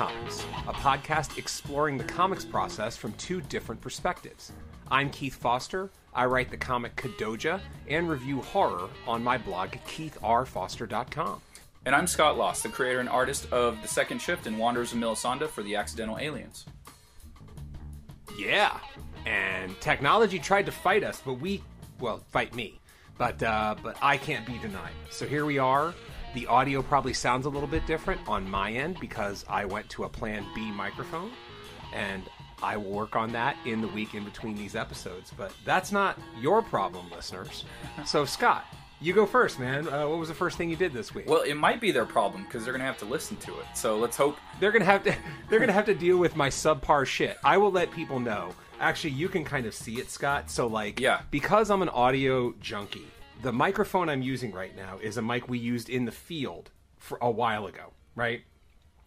Welcome to Making Comics, a podcast exploring the comics process from two different perspectives. I'm Keith Foster. I write the comic Kadoja and review horror on my blog, keithrfoster.com. And I'm Scott Loss, the creator and artist of The Second Shift and Wanderers of Melisande for the Accidental Aliens. Yeah, and technology tried to fight us, but we, well, fight me, but uh, but I can't be denied. So here we are. The audio probably sounds a little bit different on my end because I went to a Plan B microphone, and I will work on that in the week in between these episodes. But that's not your problem, listeners. So Scott, you go first, man. Uh, what was the first thing you did this week? Well, it might be their problem because they're going to have to listen to it. So let's hope. they're gonna have to they're gonna have to deal with my subpar shit. I will let people know. Actually, you can kind of see it, Scott. So like, Yeah. because I'm an audio junkie, the microphone I'm using right now is a mic we used in the field for a while ago, right?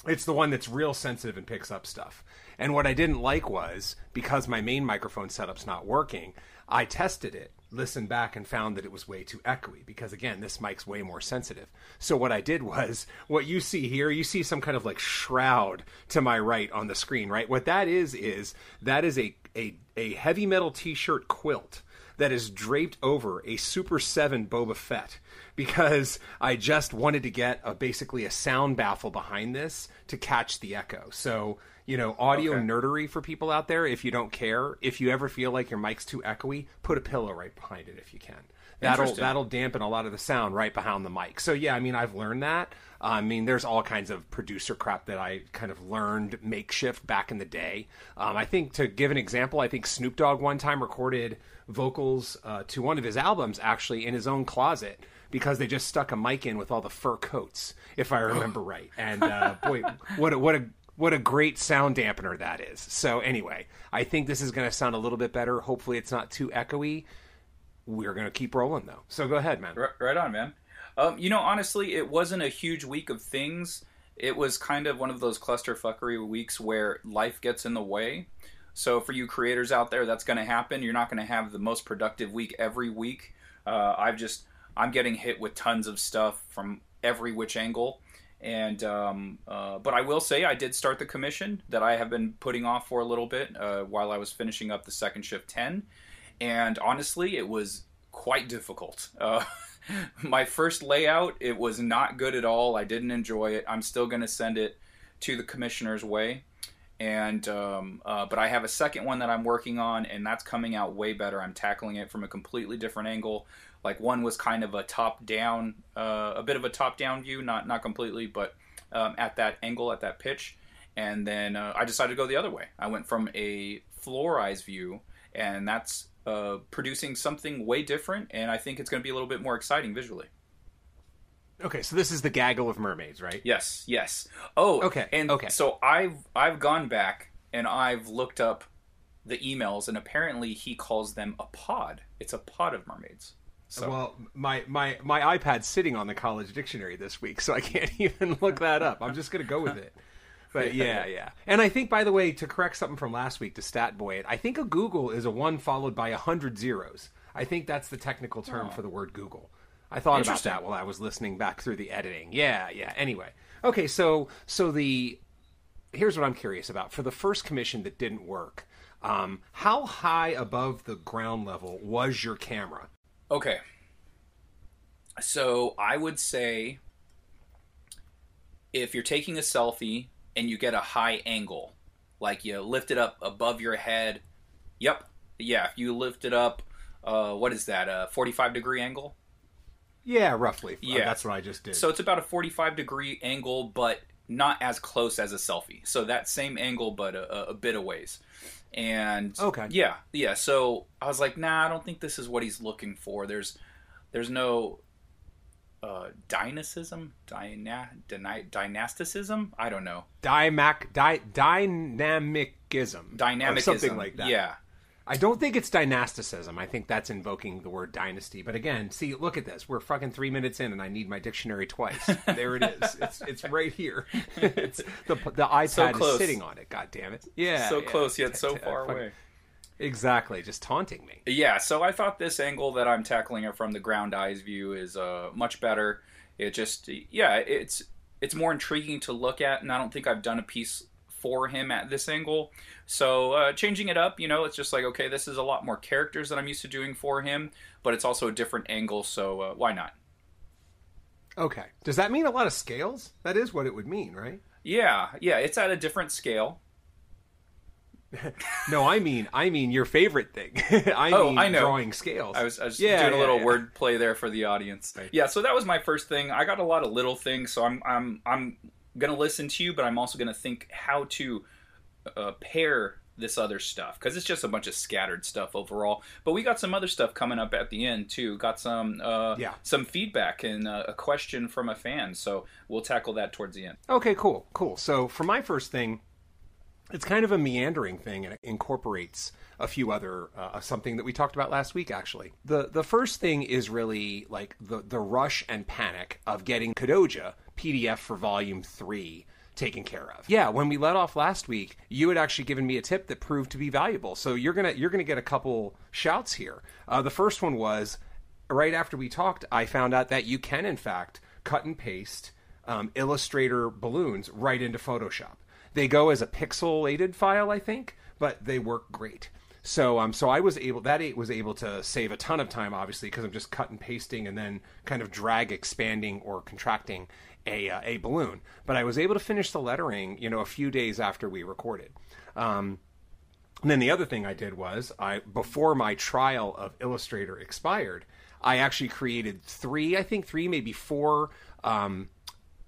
It's the one that's real sensitive and picks up stuff. And what I didn't like was because my main microphone setup's not working, I tested it, listened back, and found that it was way too echoey. Because again, this mic's way more sensitive. So what I did was what you see here, you see some kind of like shroud to my right on the screen, right? What that is is that is a a, a heavy metal t-shirt quilt that is draped over a Super 7 Boba Fett because I just wanted to get a basically a sound baffle behind this to catch the echo. So, you know, audio Okay. nerdery for people out there, if you don't care, if you ever feel like your mic's too echoey, put a pillow right behind it if you can. That'll that'll dampen a lot of the sound right behind the mic. So yeah, I mean I've learned that. I mean there's all kinds of producer crap that I kind of learned makeshift back in the day. Um, I think to give an example, I think Snoop Dogg one time recorded vocals uh, to one of his albums actually in his own closet because they just stuck a mic in with all the fur coats, if I remember right. And uh, boy, what a, what a what a great sound dampener that is. So anyway, I think this is going to sound a little bit better. Hopefully, it's not too echoey. We're going to keep rolling though. So go ahead, man. Right, on, man. Um, you know, honestly, it wasn't a huge week of things. It was kind of one of those clusterfuckery weeks where life gets in the way. So for you creators out there, that's going to happen. You're not going to have the most productive week every week. Uh, I've just I'm getting hit with tons of stuff from every which angle. And um, uh, but I will say I did start the commission that I have been putting off for a little bit uh, while I was finishing up the second shift ten, and honestly, it was quite difficult. Uh, my first layout, it was not good at all. I didn't enjoy it. I'm still going to send it to the commissioner's way, and um, uh, but I have a second one that I'm working on, and that's coming out way better. I'm tackling it from a completely different angle. Like one was kind of a top down, uh, a bit of a top down view, not not completely, but um, at that angle, at that pitch. And then uh, I decided to go the other way. I went from a floor eyes view, and that's uh, producing something way different. And I think it's going to be a little bit more exciting visually. Okay, so this is the gaggle of mermaids, right? Yes, yes. Oh, Okay, And okay. so I've I've gone back and I've looked up the emails, and apparently he calls them a pod. It's a pod of mermaids. So Well, my, my my iPad's sitting on the college dictionary this week, so I can't even look that up. I'm just gonna go with it. But yeah, yeah. And I think, by the way, to correct something from last week to Statboy it, I think a googol is a one followed by a hundred zeros. I think that's the technical term for the word googol. I thought about that while I was listening back through the editing. Yeah, yeah. Anyway, okay. So so the here's what I'm curious about. For the first commission that didn't work, um, how high above the ground level was your camera? Okay. So I would say if you're taking a selfie and you get a high angle, like you lift it up above your head, yep, yeah, if you lift it up, uh, what is that, a 45 degree angle? Yeah, roughly. Uh, Yeah. that's what I just did. So it's about a 45 degree angle, but not as close as a selfie. So that same angle, but a, a bit of ways. And Okay. yeah, yeah. So I was like, nah, I don't think this is what he's looking for. There's, there's no uh, dynastism, dyna, dyna, dynasticism. I don't know. Dymac, dy, dynamicism. Dynamicism, something like that. Yeah. I don't think it's dynasticism. I think that's invoking the word dynasty. But again, see, look at this. We're fucking three minutes in, and I need my dictionary twice. There it is. It's it's right here. It's the the iPad is close. sitting on it. God damn it! Yeah, so yeah. close yet so far away. Exactly, just taunting me. Yeah, so I thought this angle that I'm tackling it from the ground eyes view is uh, much better. It just, yeah, it's it's more intriguing to look at, and I don't think I've done a piece for him at this angle. So uh, changing it up, you know, it's just like okay, this is a lot more characters that I'm used to doing for him, but it's also a different angle. So uh, why not? Okay. Does that mean a lot of scales? That is what it would mean, right? Yeah, yeah, it's at a different scale. no, I mean, I mean your favorite thing. I Oh, mean I know. drawing scales. I was, I was Yeah, doing a little yeah. word play there for the audience. Right. Yeah, so that was my first thing. I got a lot of little things, so I'm I'm I'm gonna listen to you, but I'm also gonna think how to uh, pair this other stuff because it's just a bunch of scattered stuff overall. But we got some other stuff coming up at the end too. Got some uh, Yeah. some feedback and uh, a question from a fan, so we'll tackle that towards the end. Okay, cool, cool. So for my first thing, it's kind of a meandering thing, and it incorporates a few other uh, something that we talked about last week. Actually, the the first thing is really like the the rush and panic of getting Kadoja PDF for Volume Three taken care of. Yeah, when we let off last week, you had actually given me a tip that proved to be valuable. So you're gonna you're gonna get a couple shouts here. Uh, the first one was right after we talked, I found out that you can, in fact, cut and paste um, Illustrator balloons right into Photoshop. They go as a pixelated file, I think, but they work great. So, um, so I was able that it was able to save a ton of time, obviously, because I'm just cut and pasting and then kind of drag expanding or contracting a uh, a balloon. But I was able to finish the lettering, you know, a few days after we recorded. Um, and then the other thing I did was I before my trial of Illustrator expired, I actually created three, I think three, maybe four um,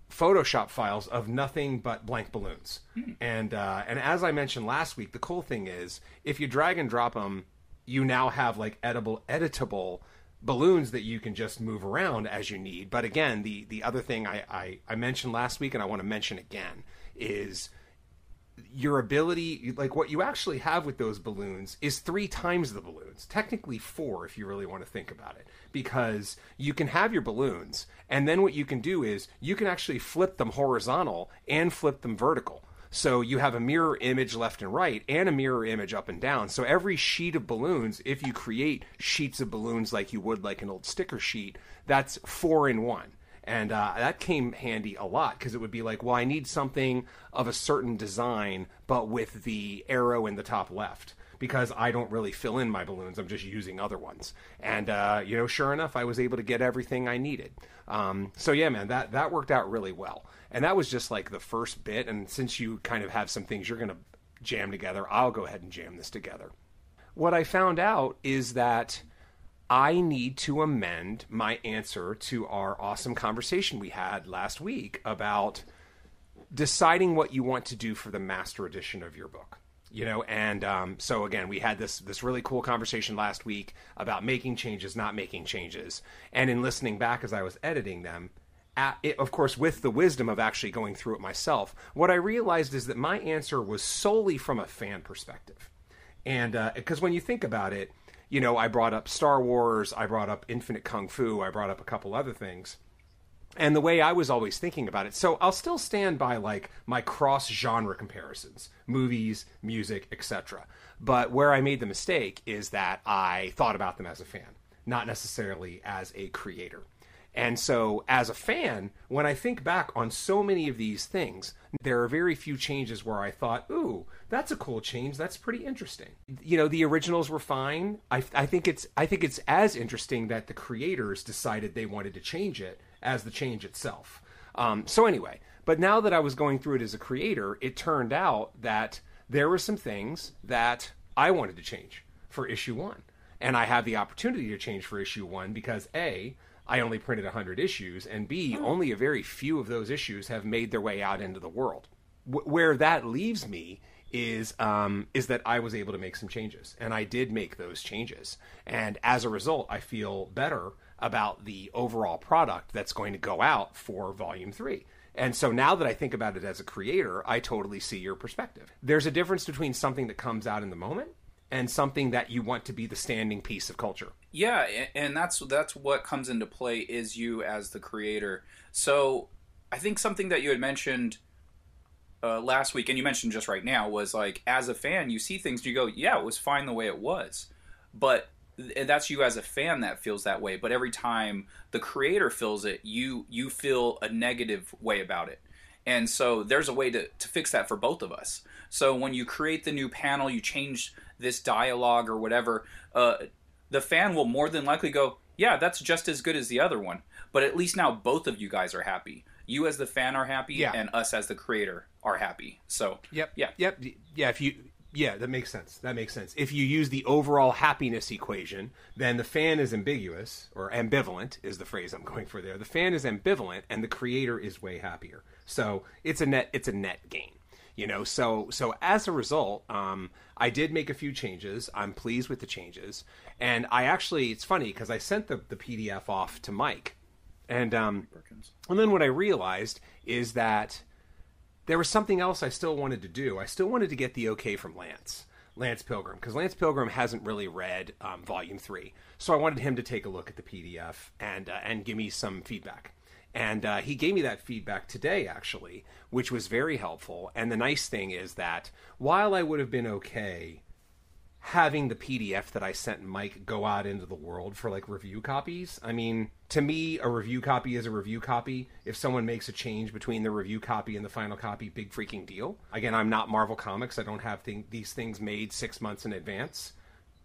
Photoshop files of nothing but blank balloons. And uh, and as I mentioned last week, the cool thing is if you drag and drop them, you now have like edible, editable balloons that you can just move around as you need. But again, the the other thing I, I, I mentioned last week and I want to mention again is your ability like what you actually have with those balloons is three times the balloons technically four if you really want to think about it because you can have your balloons and then what you can do is you can actually flip them horizontal and flip them vertical. So you have a mirror image left and right and a mirror image up and down. So every sheet of balloons if you create sheets of balloons like you would like an old sticker sheet that's four in one. And uh, that came handy a lot because it would be like, well, I need something of a certain design, but with the arrow in the top left because I don't really fill in my balloons. I'm just using other ones. And, uh, you know, sure enough, I was able to get everything I needed. Um, so, yeah, man, that, that worked out really well. And that was just like the first bit. And since you kind of have some things you're going to jam together, I'll go ahead and jam this together. What I found out is that I need to amend my answer to our awesome conversation we had last week about deciding what you want to do for the master edition of your book. You know, and um, so again, we had this this really cool conversation last week about making changes, not making changes, and in listening back as I was editing them, at, it, of course, with the wisdom of actually going through it myself, what I realized is that my answer was solely from a fan perspective. And because when you think about it, you know, I brought up Star Wars, I brought up Infinite Kung Fu, I brought up a couple other things. And the way I was always thinking about it, so I'll still stand by like my cross genre comparisons, movies, music, etc. But where I made the mistake is that I thought about them as a fan, not necessarily as a creator. And so, as a fan, when I think back on so many of these things, there are very few changes where I thought, ooh, that's a cool change. That's pretty interesting. You know, the originals were fine. I, I think it's I think it's as interesting that the creators decided they wanted to change it as the change itself. Um, so anyway, but now that I was going through it as a creator, it turned out that there were some things that I wanted to change for issue one, and I had the opportunity to change for issue one because a I only printed 100 issues, and B, only a very few of those issues have made their way out into the world. W- where that leaves me is um, is that I was able to make some changes, and I did make those changes, and as a result, I feel better about the overall product that's going to go out for Volume Three. And so now that I think about it as a creator, I totally see your perspective. There's a difference between something that comes out in the moment and something that you want to be the standing piece of culture. Yeah, and that's that's what comes into play is you as the creator. So I think something that you had mentioned uh, last week, and you mentioned just right now, was like as a fan, you see things, you go, yeah, it was fine the way it was, but that's you as a fan that feels that way. But every time the creator feels it, you you feel a negative way about it. And so there's a way to, to fix that for both of us. So when you create the new panel, you change this dialogue or whatever, uh, the fan will more than likely go, yeah, that's just as good as the other one. But at least now both of you guys are happy. You as the fan are happy, Yeah. and us as the creator are happy. So Yep. Yeah. Yep. Yeah. If you. Yeah, that makes sense. That makes sense. If you use the overall happiness equation, then the fan is ambiguous or ambivalent is the phrase I'm going for there. The fan is ambivalent, and the creator is way happier. So it's a net. It's a net gain. You know. So so as a result, um, I did make a few changes. I'm pleased with the changes, and I actually it's funny because I sent the the PDF off to Mike, and um, and then what I realized is that there was something else I still wanted to do. I still wanted to get the okay from Lance, Lance Pilgrim, because Lance Pilgrim hasn't really read um, Volume Three, so I wanted him to take a look at the PDF and uh, and give me some feedback. And uh, he gave me that feedback today, actually, which was very helpful. And the nice thing is that while I would have been okay having the PDF that I sent Mike go out into the world for like review copies. I mean, to me, a review copy is a review copy. If someone makes a change between the review copy and the final copy, big freaking deal. Again, I'm not Marvel Comics. I don't have these things made six months in advance.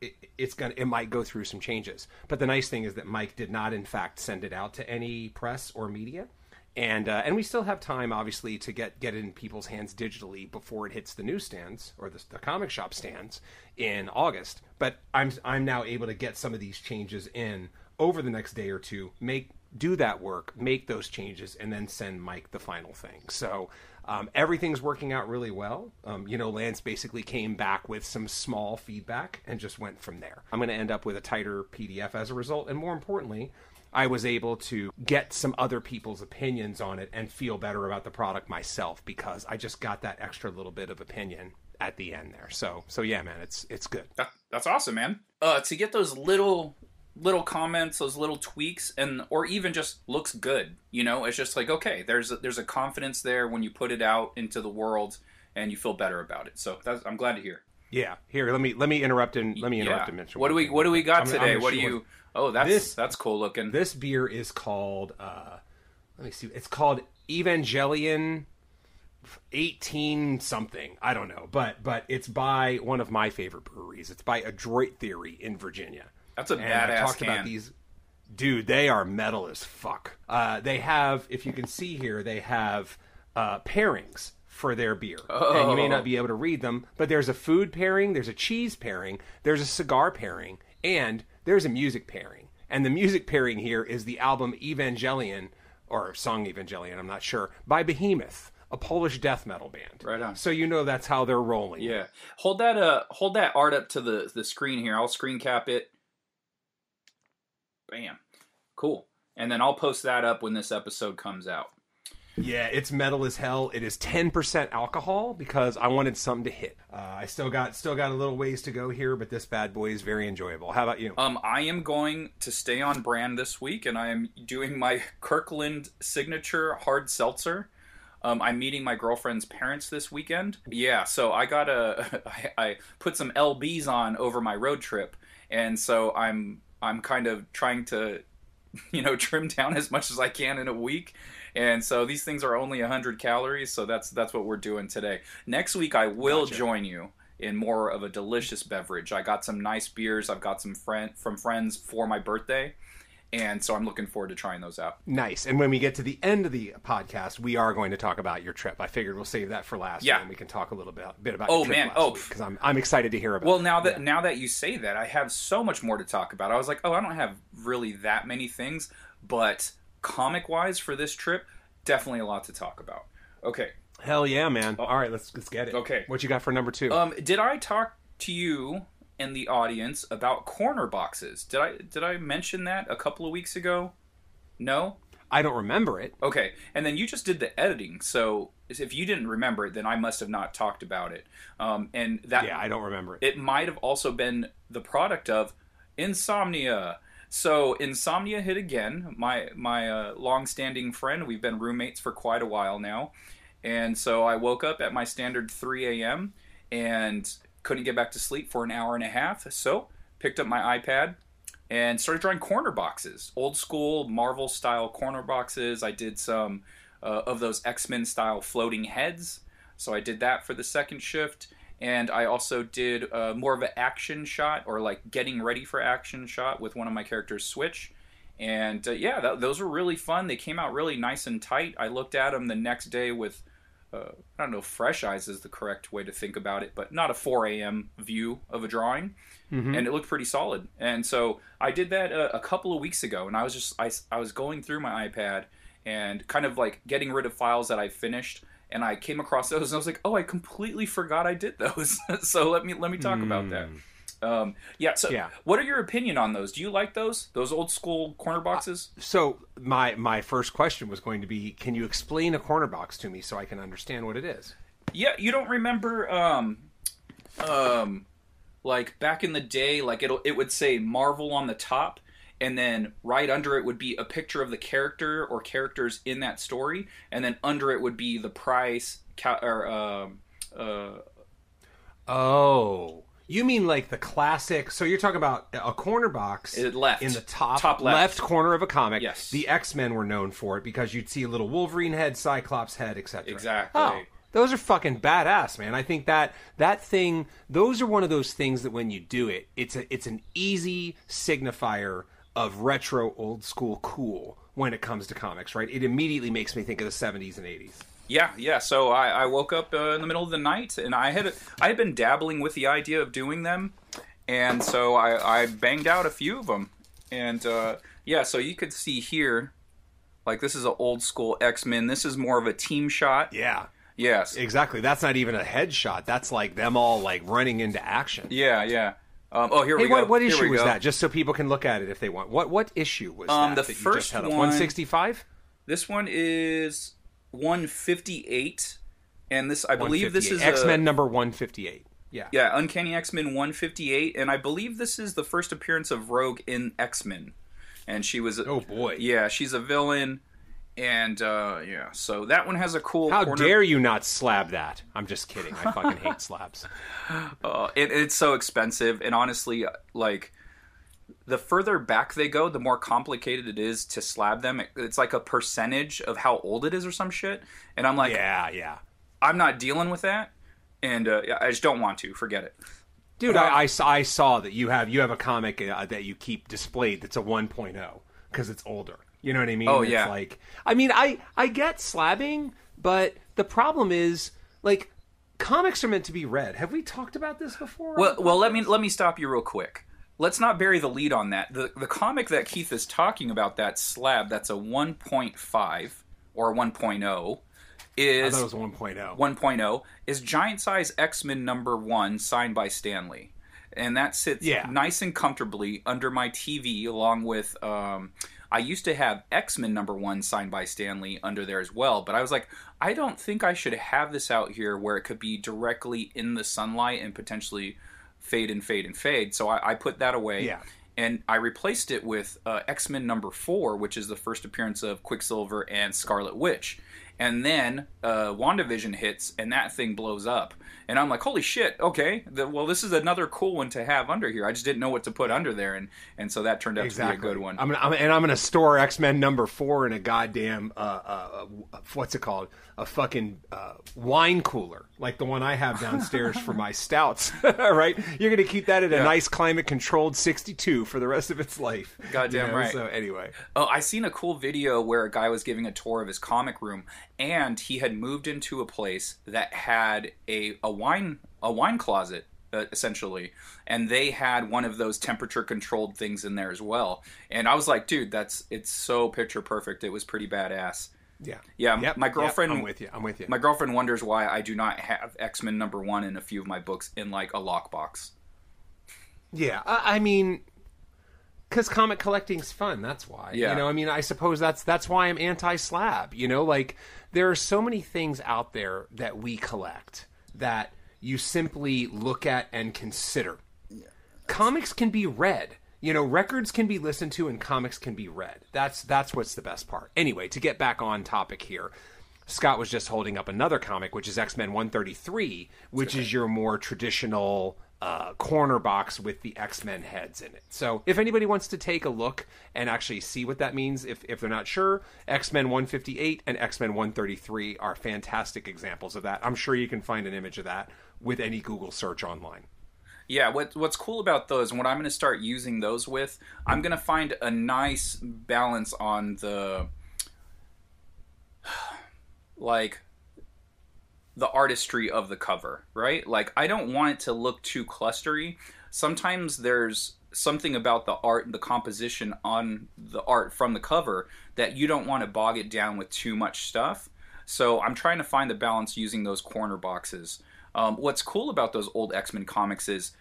It, it's gonna it might go through some changes. But the nice thing is that Mike did not, in fact, send it out to any press or media and uh, and we still have time, obviously, to get get it in people's hands digitally before it hits the newsstands or the, the comic shop stands in August. But I'm I'm now able to get some of these changes in over the next day or two, make do that work, make those changes, and then send Mike the final thing. So. Um, everything's working out really well. Um, you know, Lance basically came back with some small feedback and just went from there. I'm going to end up with a tighter PDF as a result, and more importantly, I was able to get some other people's opinions on it and feel better about the product myself because I just got that extra little bit of opinion at the end there. So so yeah, man, it's it's good. That, that's awesome, man. Uh, to get those little little comments, those little tweaks, and or even just looks good. You know, it's just like okay, there's a, there's a confidence there when you put it out into the world, and you feel better about it. So that's, I'm glad to hear. Yeah. Here, let me let me interrupt and let me interrupt Yeah. and mention. What do we. What do we got I'm- I'm today? gonna what do you? Oh, that's This- that's cool looking. This beer is called uh let me see. It's called Evangelion 18 something. I don't know, but but it's by one of my favorite breweries. It's by Adroit Theory in Virginia. That's a and I badass talked can. about these dude they are metal as fuck uh, they have if you can see here they have uh, pairings for their beer and you may not be able to read them but there's a food pairing there's a cheese pairing there's a cigar pairing and there's a music pairing and the music pairing here is the album evangelion or song evangelion i'm not sure by behemoth a polish death metal band Right on. so you know that's how they're rolling Yeah, hold that uh hold that art up to the the screen here. I'll screen cap it. Bam, cool. And then I'll post that up when this episode comes out. Yeah, it's metal as hell. It is ten percent alcohol because I wanted something to hit. Uh, I still got still got a little ways to go here, but this bad boy is very enjoyable. How about you? Um, I am going to stay on brand this week, and I am doing my Kirkland signature hard seltzer. Um, I'm meeting my girlfriend's parents this weekend. Yeah, so I got a I, I put some lbs on over my road trip, and so I'm I'm kind of trying to, you know, trim down as much as I can in a week. And so these things are only 100 calories, so that's that's what we're doing today. Next week I will Gotcha. join you in more of a delicious beverage. I got some nice beers. I've got some friend from friends for my birthday, and so I'm looking forward to trying those out. Nice. And when we get to the end of the podcast, we are going to talk about your trip. I figured we'll save that for last. Yeah. and we can talk a little bit, bit about. Oh, your trip man. Oh, because I'm I'm excited to hear about. Well, it. now that now that you say that, I have so much more to talk about. I was like, oh, I don't have really that many things, but comic wise for this trip, definitely a lot to talk about. Okay, hell yeah, man. All right, let's let's get it. Okay. what you got for number two? um, did I talk to you and the audience about corner boxes? Did I did I mention that a couple of weeks ago? No. I don't remember it. Okay, and then you just did the editing, so if you didn't remember it, then I must have not talked about it. Um, and that Yeah, I don't remember it. it might have also been the product of insomnia. So insomnia hit again. My my uh, long-standing friend. We've been roommates for quite a while now, and so I woke up at my standard 3 a.m. and couldn't get back to sleep for an hour and a half. So picked up my iPad and started drawing corner boxes, old school Marvel style corner boxes. I did some uh, of those X Men style floating heads. So I did that for the second shift, and I also did uh, more of an action shot or like getting ready for action shot with one of my characters, Switch. And uh, yeah, th- those were really fun. They came out really nice and tight. I looked at them the next day with uh, I don't know if fresh eyes is the correct way to think about it, but not a 4 a.m. view of a drawing. Mm-hmm. And it looked pretty solid. And so I did that a, a, couple of weeks ago, and I was just I, I was going through my iPad and kind of like getting rid of files that I finished, and I came across those, and I was like, oh, I completely forgot I did those. so let me let me talk mm. about that. Um, yeah. So, yeah. what are your opinion on those? Do you like those those old school corner boxes? Uh, so my my first question was going to be, can you explain a corner box to me so I can understand what it is? Yeah, you don't remember, um, um, like back in the day, like it'll it would say Marvel on the top, and then right under it would be a picture of the character or characters in that story, and then under it would be the price or um, uh, oh you mean like the classic? So you're talking about a corner box it left in the top, top left. left. corner of a comic. Yes, the X Men were known for it because you'd see a little Wolverine head, Cyclops head, etc. Exactly. Oh, those are fucking badass, man. I think that that thing, those are one of those things that when you do it, it's a it's an easy signifier of retro, old school, cool when it comes to comics. Right? It immediately makes me think of the '70s and '80s. Yeah, yeah. So I, I woke up uh, in the middle of the night, and I had I had been dabbling with the idea of doing them, and so I, I banged out a few of them, and uh, yeah. So you could see here, like this is an old school X Men. This is more of a team shot. Yeah. Yes. Exactly. That's not even a headshot. That's like them all like running into action. Yeah, yeah. Um, oh, here hey, we what, go. What issue was go. that? Just so people can look at it if they want. What what issue was um, that? The that first one, one sixty five. This one is 158 and this I believe this is X Men number 158. Yeah. Yeah, Uncanny X Men 158 and I believe this is the first appearance of Rogue in X Men. And she was Oh boy. Yeah, she's a villain and uh, yeah, so that one has a cool. How corner... dare you not slab that? I'm just kidding. I fucking hate slabs. Uh, it, it's so expensive, and honestly, like the further back they go, the more complicated it is to slab them. it's like a percentage of how old it is or some shit. And I'm like, yeah, yeah. I'm not dealing with that, and uh, I just don't want to. Forget it. Dude, I, I, I, saw that you have you have a comic uh, that you keep displayed that's a 1.0 because it's older. You know what I mean? Oh it's yeah. Like, I mean, I I get slabbing, but the problem is like comics are meant to be read. Have we talked about this before? Well, well, let me let me stop you real quick let's not bury the lead on that. The the comic that Keith is talking about, that slab, that's a 1.5 or 1.0 is I thought it was 1.0. 1.0 is giant size X-Men number 1 signed by Stan Lee. And that sits yeah. nice and comfortably under my TV along with um, I used to have X Men number one signed by Stan Lee under there as well, but I was like, I don't think I should have this out here where it could be directly in the sunlight and potentially fade and fade and fade. So I, I put that away. Yeah. And I replaced it with uh, X Men number four, which is the first appearance of Quicksilver and Scarlet Witch. And then uh, WandaVision hits, and that thing blows up and I'm like, holy shit, okay, the, well, this is another cool one to have under here. I just didn't know what to put under there, and and so that turned out exactly. to be a good one. I'm, gonna, I'm and I'm gonna store X Men number four in a goddamn uh, uh, uh, what's it called? A fucking uh, wine cooler, like the one I have downstairs for my stouts. right? You're gonna keep that at a nice climate controlled 62 for the rest of its life. Goddamn you know? right. So anyway, oh, I seen a cool video where a guy was giving a tour of his comic room, and he had moved into a place that had a a wine a wine closet uh, essentially and they had one of those temperature controlled things in there as well and i was like dude that's it's so picture perfect it was pretty badass yeah yeah yep. my girlfriend yep. i'm with you i'm with you my girlfriend wonders why i do not have x-men number one in a few of my books in like a lockbox yeah i, I mean because comic collecting's fun that's why yeah. you know i mean i suppose that's that's why i'm anti-slab you know like there are so many things out there that we collect that you simply look at and consider. Yeah, comics can be read. You know, records can be listened to and comics can be read. That's that's what's the best part. Anyway, to get back on topic here, Scott was just holding up another comic, which is X Men 133, which is your more traditional uh, corner box with the X Men heads in it. So if anybody wants to take a look and actually see what that means, if, if they're not sure, X Men 158 and X Men 133 are fantastic examples of that. I'm sure you can find an image of that with any Google search online. Yeah, what what's cool about those and what I'm going to start using those with, I'm going to find a nice balance on the like the artistry of the cover, right? Like I don't want it to look too clustery. Sometimes there's something about the art and the composition on the art from the cover that you don't want to bog it down with too much stuff. So I'm trying to find the balance using those corner boxes. Um, what's cool about those old X Men comics is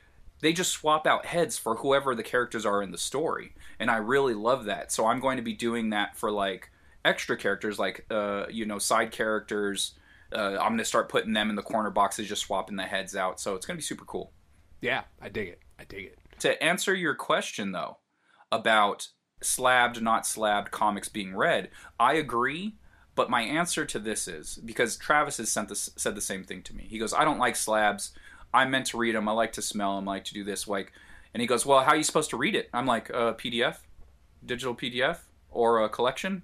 they just swap out heads for whoever the characters are in the story, and I really love that. So I'm going to be doing that for like extra characters, like uh, you know side characters. Uh, I'm going to start putting them in the corner boxes, just swapping the heads out. So it's going to be super cool. Yeah, I dig it. I dig it. To answer your question though about slabbed, not slabbed comics being read, I agree. But my answer to this is because Travis has sent this, said the same thing to me. He goes, "I don't like slabs. I'm meant to read them. I like to smell them. I like to do this." Like, and he goes, "Well, how are you supposed to read it?" I'm like, a "PDF, digital PDF, or a collection."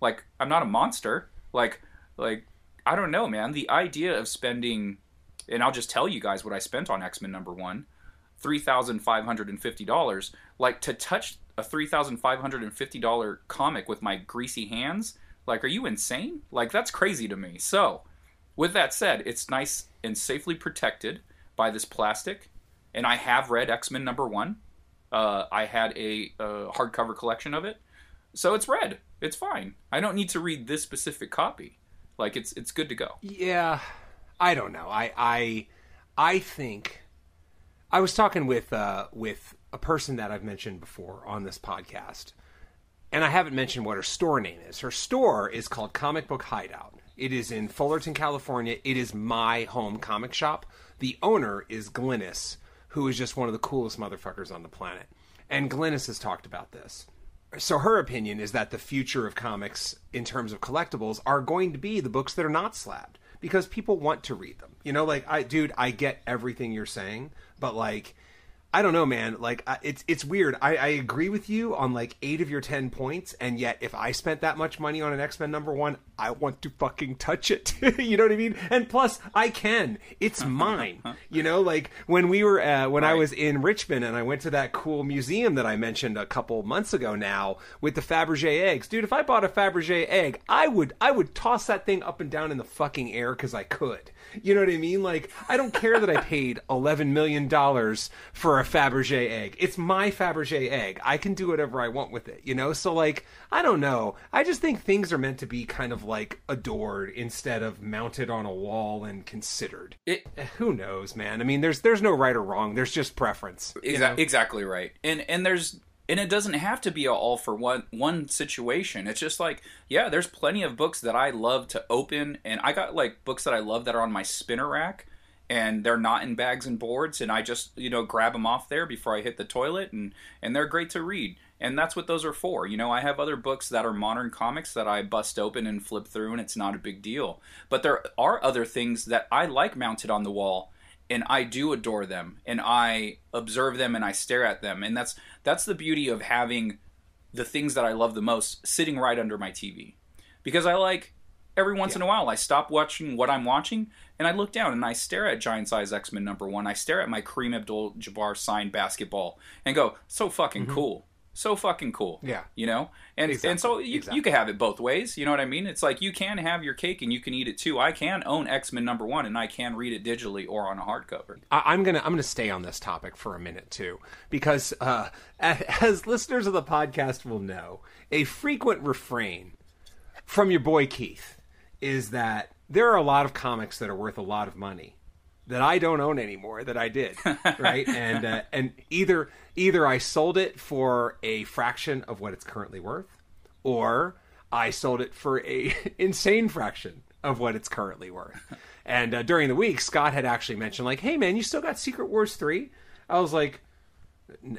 Like, I'm not a monster. Like, like I don't know, man. The idea of spending, and I'll just tell you guys what I spent on X Men number one, three thousand five hundred and fifty dollars. Like to touch a three thousand five hundred and fifty dollar comic with my greasy hands like, are you insane? Like, that's crazy to me. So, with that said, it's nice and safely protected by this plastic. And I have read X Men number one. Uh, I had a, a hardcover collection of it. So it's read. It's fine. I don't need to read this specific copy. Like it's it's good to go. Yeah, I don't know. I I I think I was talking with uh, with a person that I've mentioned before on this podcast, and I haven't mentioned what her store name is. Her store is called Comic Book Hideout. It is in Fullerton, California. It is my home comic shop. The owner is Glynis, who is just one of the coolest motherfuckers on the planet. And Glynis has talked about this. So her opinion is that the future of comics in terms of collectibles are going to be the books that are not slabbed because people want to read them. You know, like I dude, I get everything you're saying, but like I don't know, man. Like it's it's weird. I, I agree with you on like eight of your ten points, and yet if I spent that much money on an X Men number one, I want to fucking touch it. you know what I mean? And plus, I can. It's mine. you know, like when we were uh, when I was in Richmond and I went to that cool museum that I mentioned a couple months ago now with the Fabergé eggs, dude. If I bought a Fabergé egg, I would I would toss that thing up and down in the fucking air because I could. You know what I mean? Like I don't care that I paid eleven million dollars for a Fabergé egg. It's my Fabergé egg. I can do whatever I want with it. You know? So like I don't know. I just think things are meant to be kind of like adored instead of mounted on a wall and considered. It Who knows, man? I mean, there's there's no right or wrong. There's just preference. you know? Exactly right. And and there's and it doesn't have to be a all for one one situation. It's just like yeah, there's plenty of books that I love to open, and I got like books that I love that are on my spinner rack, and they're not in bags and boards, and I just you know grab them off there before I hit the toilet, and and they're great to read. And that's what those are for. You know, I have other books that are modern comics that I bust open and flip through, and it's not a big deal. But there are other things that I like mounted on the wall and I do adore them and I observe them and I stare at them and that's that's the beauty of having the things that I love the most sitting right under my TV because I like every once in a while I stop watching what I'm watching and I look down and I stare at Giant Size X-Men number 1 I stare at my Kareem Abdul-Jabbar signed basketball and go so fucking cool. So fucking cool. Yeah. you know? And and so you, Exactly. you can have it both ways you know what i mean? It's like you can have your cake and you can eat it too. I can own x-men number one and i can read it digitally or on a hardcover. I, I'm gonna I'm gonna stay on this topic for a minute too, because uh, as listeners of the podcast will know, a frequent refrain from your boy Keith is that there are a lot of comics that are worth a lot of money that I don't own anymore that I did, right? and uh, and either either I sold it for a fraction of what it's currently worth, or I sold it for a insane fraction of what it's currently worth. And uh, during the week, Scott had actually mentioned like, "Hey man, you still got Secret Wars 3? I was like,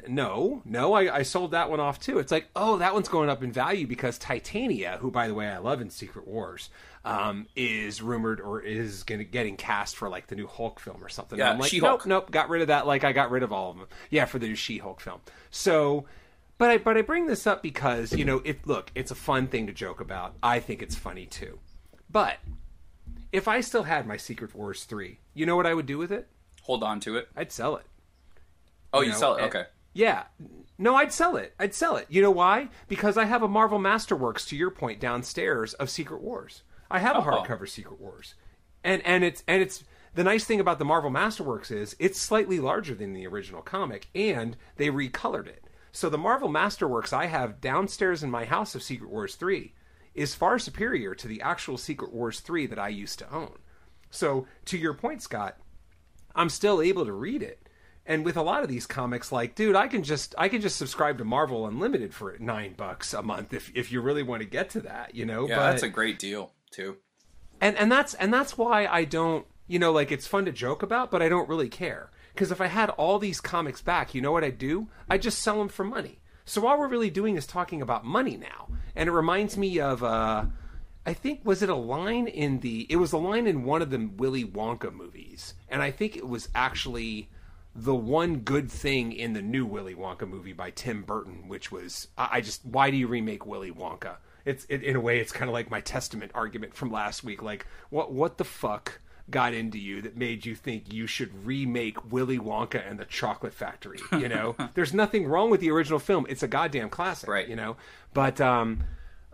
"No, no, I, I sold that one off too." It's like, "Oh, that one's going up in value because Titania, who by the way I love in Secret Wars, um, is rumored or is gonna, getting cast for like the new Hulk film or something. Yeah, I'm like, She-Hulk. nope, nope, got rid of that. Like I got rid of all of them. Yeah, for the new She-Hulk film. So, but I but I bring this up because you know, if look, it's a fun thing to joke about. I think it's funny too. But if I still had my Secret Wars three, you know what I would do with it? Hold on to it. I'd sell it. Oh, you, know, sell it. eh, Okay. Yeah. No, I'd sell it. I'd sell it. You know why? Because I have a Marvel Masterworks, to your point, downstairs of Secret Wars. I have a Oh. hardcover Secret Wars, and and it's and it's the nice thing about the Marvel Masterworks is it's slightly larger than the original comic, and they recolored it. So the Marvel Masterworks I have downstairs in my house of Secret Wars three is far superior to the actual Secret Wars three that I used to own. So to your point, Scott, I'm still able to read it. And with a lot of these comics, like, dude, I can just I can just subscribe to Marvel Unlimited for nine bucks a month if if you really want to get to that, you know. Yeah, but, that's a great deal too. and and that's and that's why I don't, you know, like it's fun to joke about, but I don't really care because if I had all these comics back, you know what I'd do? I'd just sell them for money. So all we're really doing is talking about money now, and it reminds me of. uh I think was it a line in the it was a line in one of the Willy Wonka movies and I think it was actually the one good thing in the new Willy Wonka movie by Tim Burton which was I I just why do you remake Willy Wonka it's it, in a way it's kind of like my testament argument from last week like what what the fuck got into you that made you think you should remake Willy Wonka and the Chocolate Factory you know there's nothing wrong with the original film it's a goddamn classic Right. you know but um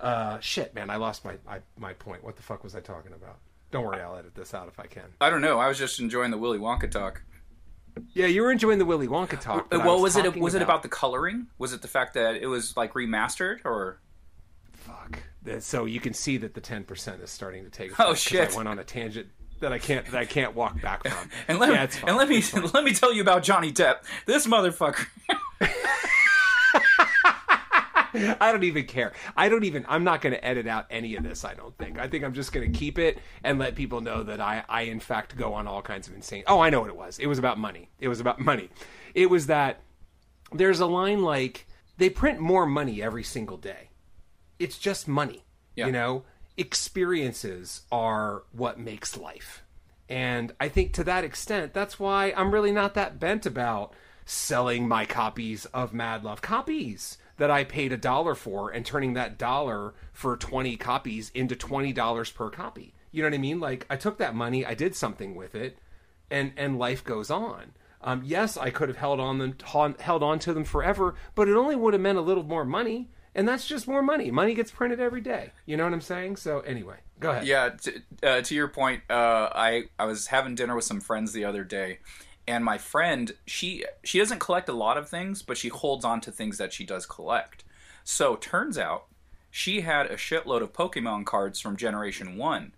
uh, shit, man, I lost my, my my point. What the fuck was I talking about? Don't worry, I'll edit this out if I can. I don't know. I was just enjoying the Willy Wonka talk. Yeah, you were enjoying the Willy Wonka talk. I well, was, it talking was it about the coloring? Was it the fact that it was like remastered or? Fuck? So you can see that the ten percent is starting to take. Oh, shit. I went on a tangent that I can't that I can't walk back from. And let, yeah, it's and let me let me tell you about Johnny Depp. This motherfucker. I don't even care. I don't even. I'm not going to edit out any of this. I don't think. I think I'm just going to keep it and let people know that I, I in fact go on all kinds of insane. Oh, I know what it was. It was about money. It was about money. It was that there's a line like they print more money every single day. It's just money. Yeah. You know, experiences are what makes life. And I think to that extent, that's why I'm really not that bent about selling my copies of Mad Love. Copies that I paid a dollar for and turning that dollar for 20 copies into $20 per copy. You know what I mean? Like I took that money, I did something with it, and and life goes on. Um, yes, I could have held on them held on to them forever, but it only would have meant a little more money, and that's just more money. Money gets printed every day. You know what I'm saying? So anyway, go ahead. Yeah, to, uh, to your point, uh, I I was having dinner with some friends the other day, and my friend she she doesn't collect a lot of things, but she holds on to things that she does collect. So turns out she had a shitload of Pokemon cards from Generation One,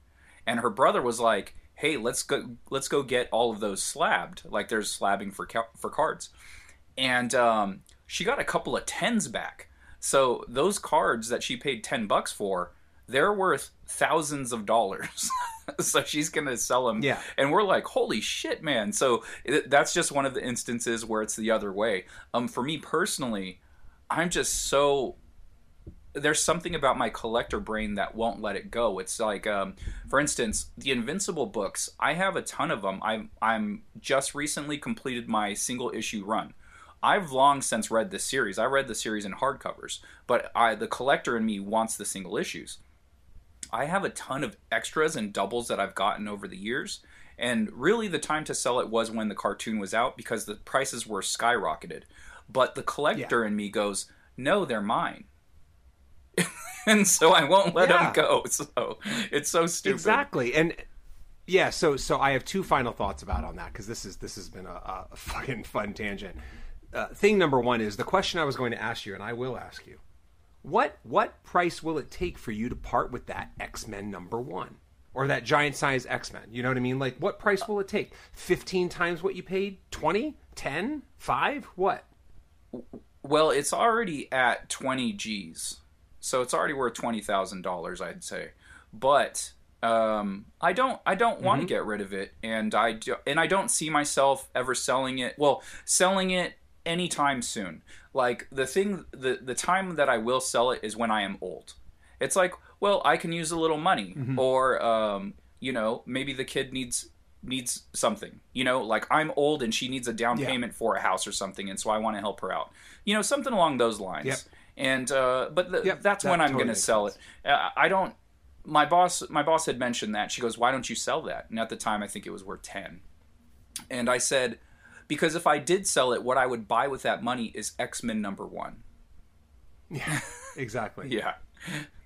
and her brother was like, "Hey, let's go let's go get all of those slabbed. Like there's slabbing for for cards." and um, she got a couple of tens back. So those cards that she paid ten bucks for, they're worth thousands of dollars. so she's gonna sell them. Yeah. and we're like, holy shit, man! So it, that's just one of the instances where it's the other way. Um, for me personally, I'm just so there's something about my collector brain that won't let it go. It's like, um, for instance, the Invincible books. I have a ton of them. I'm I'm just recently completed my single issue run. I've long since read this series. I read the series in hardcovers, but I, the collector in me wants the single issues. I have a ton of extras and doubles that I've gotten over the years, and really the time to sell it was when the cartoon was out because the prices were skyrocketed. But the collector in me goes, "No, they're mine." and so I won't let Yeah. them go. So it's so stupid. Exactly, and yeah. So so I have two final thoughts about on that because this is this has been a, a fucking fun tangent. Uh, thing number one is the question I was going to ask you, and I will ask you: what what price will it take for you to part with that X Men number one or that giant size X Men? You know what I mean? Like, what price will it take? Fifteen times what you paid? 20? 10? 5? What? Well, it's already at 20 G's. So it's already worth $20,000, I'd say. But um, I don't I don't want to get rid of it and I do, and I don't see myself ever selling it. Well, selling it anytime soon. Like the thing the the time that I will sell it is when I am old. It's like well, I can use a little money, Mm-hmm. or um, you know, maybe the kid needs needs something. You know, like I'm old and she needs a down Yeah. payment for a house or something, and so I want to help her out. You know, something along those lines. Yep. And uh, but th- Yep, that's that when I'm totally going to sell sense. it. Uh, I don't. My boss, my boss had mentioned that. She goes, "Why don't you sell that?" And at the time, I think it was worth ten. And I said, because if I did sell it, what I would buy with that money is X Men number one. Yeah, exactly. Yeah.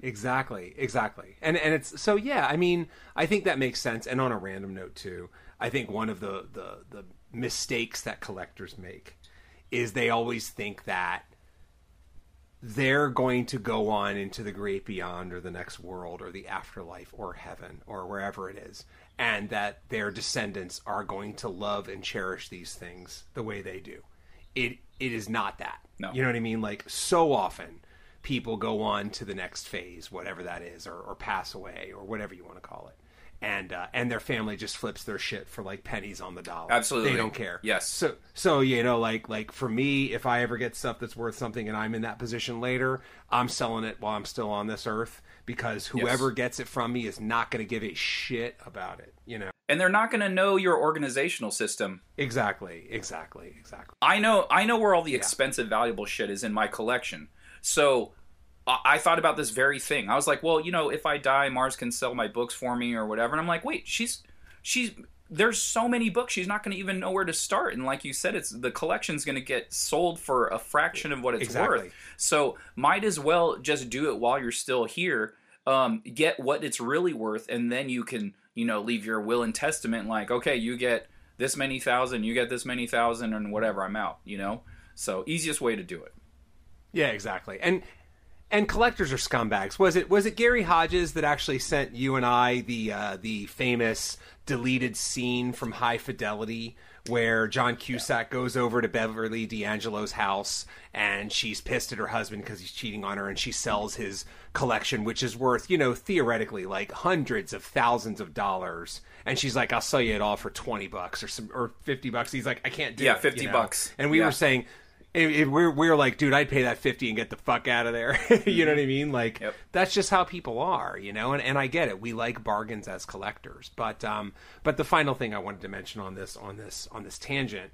Exactly, exactly. And and it's so yeah, I mean, I think that makes sense. And on a random note too, I think one of the the the mistakes that collectors make is they always think that they're going to go on into the great beyond or the next world or the afterlife or heaven or wherever it is and that their descendants are going to love and cherish these things the way they do. It it is not that. No. you know what i mean? Like so often people go on to the next phase whatever that is or, or pass away or whatever you want to call it and uh, and their family just flips their shit for like pennies on the dollar Absolutely. they don't care Yes. so so you know like like for me if i ever get stuff that's worth something and i'm in that position later i'm selling it while i'm still on this earth because whoever gets it from me is not going to give a shit about it you know And they're not going to know your organizational system. exactly exactly exactly I know I know where all the expensive valuable shit is in my collection. So I thought about this very thing. I was like, well, you know, if I die, Mars can sell my books for me or whatever. And I'm like, wait, she's she's there's so many books she's not going to even know where to start and like you said it's the collection's going to get sold for a fraction of what it's Exactly. worth so might as well just do it while you're still here um, get what it's really worth and then you can you know leave your will and testament like okay you get this many thousand you get this many thousand and whatever i'm out you know so easiest way to do it Yeah, exactly. And and collectors are scumbags. Was it was it Gary Hodges that actually sent you and I the uh, the famous deleted scene from High Fidelity where John Cusack goes over to Beverly D'Angelo's house and she's pissed at her husband because he's cheating on her and she sells his collection which is worth, you know, theoretically like hundreds of thousands of dollars and she's like I'll sell you it all for 20 bucks or some or 50 bucks. He's like I can't do Yeah, it, 50 you know? bucks. And we Yeah. were saying it, it- we're we're like, dude, I'd pay that fifty and get the fuck out of there. you know what I mean? Like Yep. that's just how people are, you know. And and I get it. We like bargains as collectors, but um, but the final thing I wanted to mention on this on this on this tangent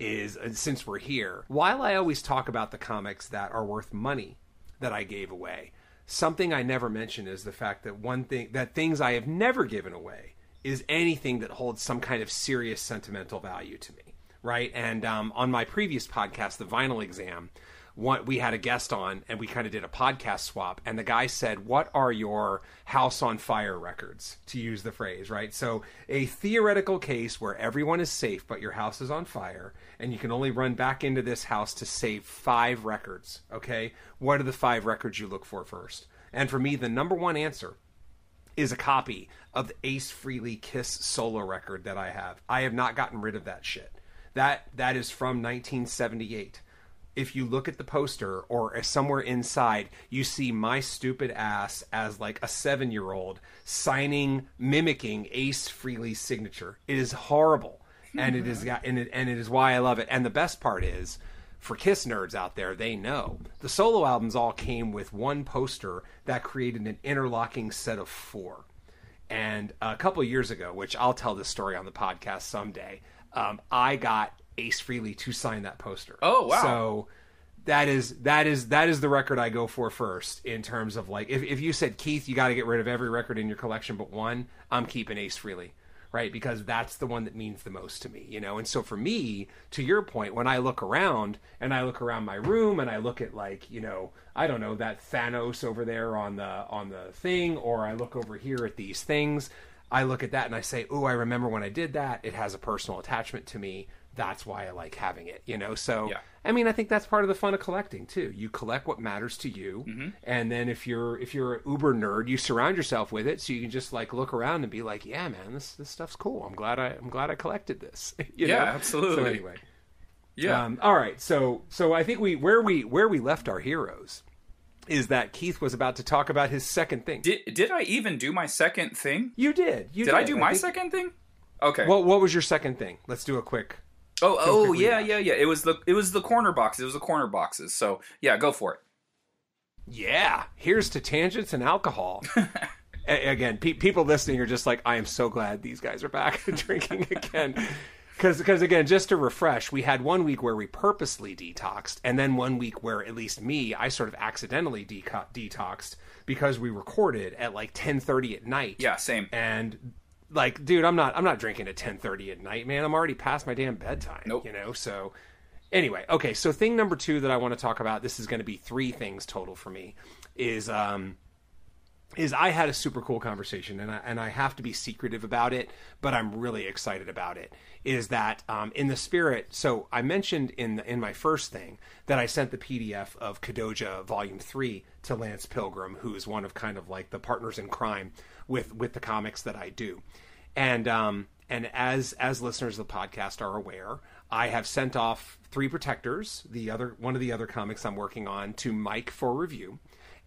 is uh, since we're here, while I always talk about the comics that are worth money that I gave away, something I never mention is the fact that one thing that things I have never given away is anything that holds some kind of serious sentimental value to me, right? And um, on my previous podcast, the Vinyl Exam, one, we had a guest on and we kind of did a podcast swap and the guy said what are your house on fire records to use the phrase right so a theoretical case where everyone is safe but your house is on fire and you can only run back into this house to save five records okay what are the five records you look for first and for me the number one answer is a copy of the Ace Frehley Kiss solo record that I have. I have not gotten rid of that shit. That that is from 1978. If you look at the poster or somewhere inside, you see my stupid ass as like a seven year old signing, mimicking Ace Frehley's signature. It is horrible, and it is got and it, and it is why I love it. And the best part is, for Kiss nerds out there, they know the solo albums all came with one poster that created an interlocking set of four. And a couple years ago, which I'll tell this story on the podcast someday, um, I got Ace Frehley to sign that poster. Oh, wow. So that is that is that is the record I go for first in terms of like if if you said Keith, you got to get rid of every record in your collection but one, I'm keeping Ace Frehley. Right, because that's the one that means the most to me, you know. And so for me, to your point, when I look around and I look around my room and I look at like, you know, I don't know that Thanos over there on the on the thing, or I look over here at these things, I look at that and I say, "Oh, I remember when I did that. It has a personal attachment to me. That's why I like having it." You know, so Yeah. I mean, I think that's part of the fun of collecting too. You collect what matters to you, Mm-hmm. and then if you're if you're an uber nerd, you surround yourself with it, so you can just like look around and be like, "Yeah, man, this this stuff's cool. I'm glad I I'm glad I collected this." you Yeah, know? absolutely. So anyway, yeah um, all right. So so I think we where we where we left our heroes is that Keith was about to talk about his second thing. did, did i even do my second thing you did. You did i do my think- second thing okay What what was your second thing? Let's do a quick. oh oh yeah yeah yeah it was the it was the corner boxes it was the corner boxes so yeah go for it Yeah, here's to tangents and alcohol. Again, pe- people listening are just like, I am so glad these guys are back drinking again. Because, because again, just to refresh, we had one week where we purposely detoxed, and then one week where, at least me, I sort of accidentally deco- detoxed because we recorded at like ten thirty at night. Yeah, same. And like, dude, I'm not, I'm not drinking at ten thirty at night, man. I'm already past my damn bedtime. Nope. You know, so anyway, okay. So thing number two that I want to talk about, this is going to be three things total for me, is um, is I had a super cool conversation, and I, and I have to be secretive about it, but I'm really excited about it. Is that um, in the spirit? So I mentioned in in my first thing that I sent the PDF of Kadoja Volume Three to Lance Pilgrim, who is one of kind of like the partners in crime with with the comics that I do, and um, and as as listeners of the podcast are aware, I have sent off Three Protectors, the other one of the other comics I'm working on, to Mike for review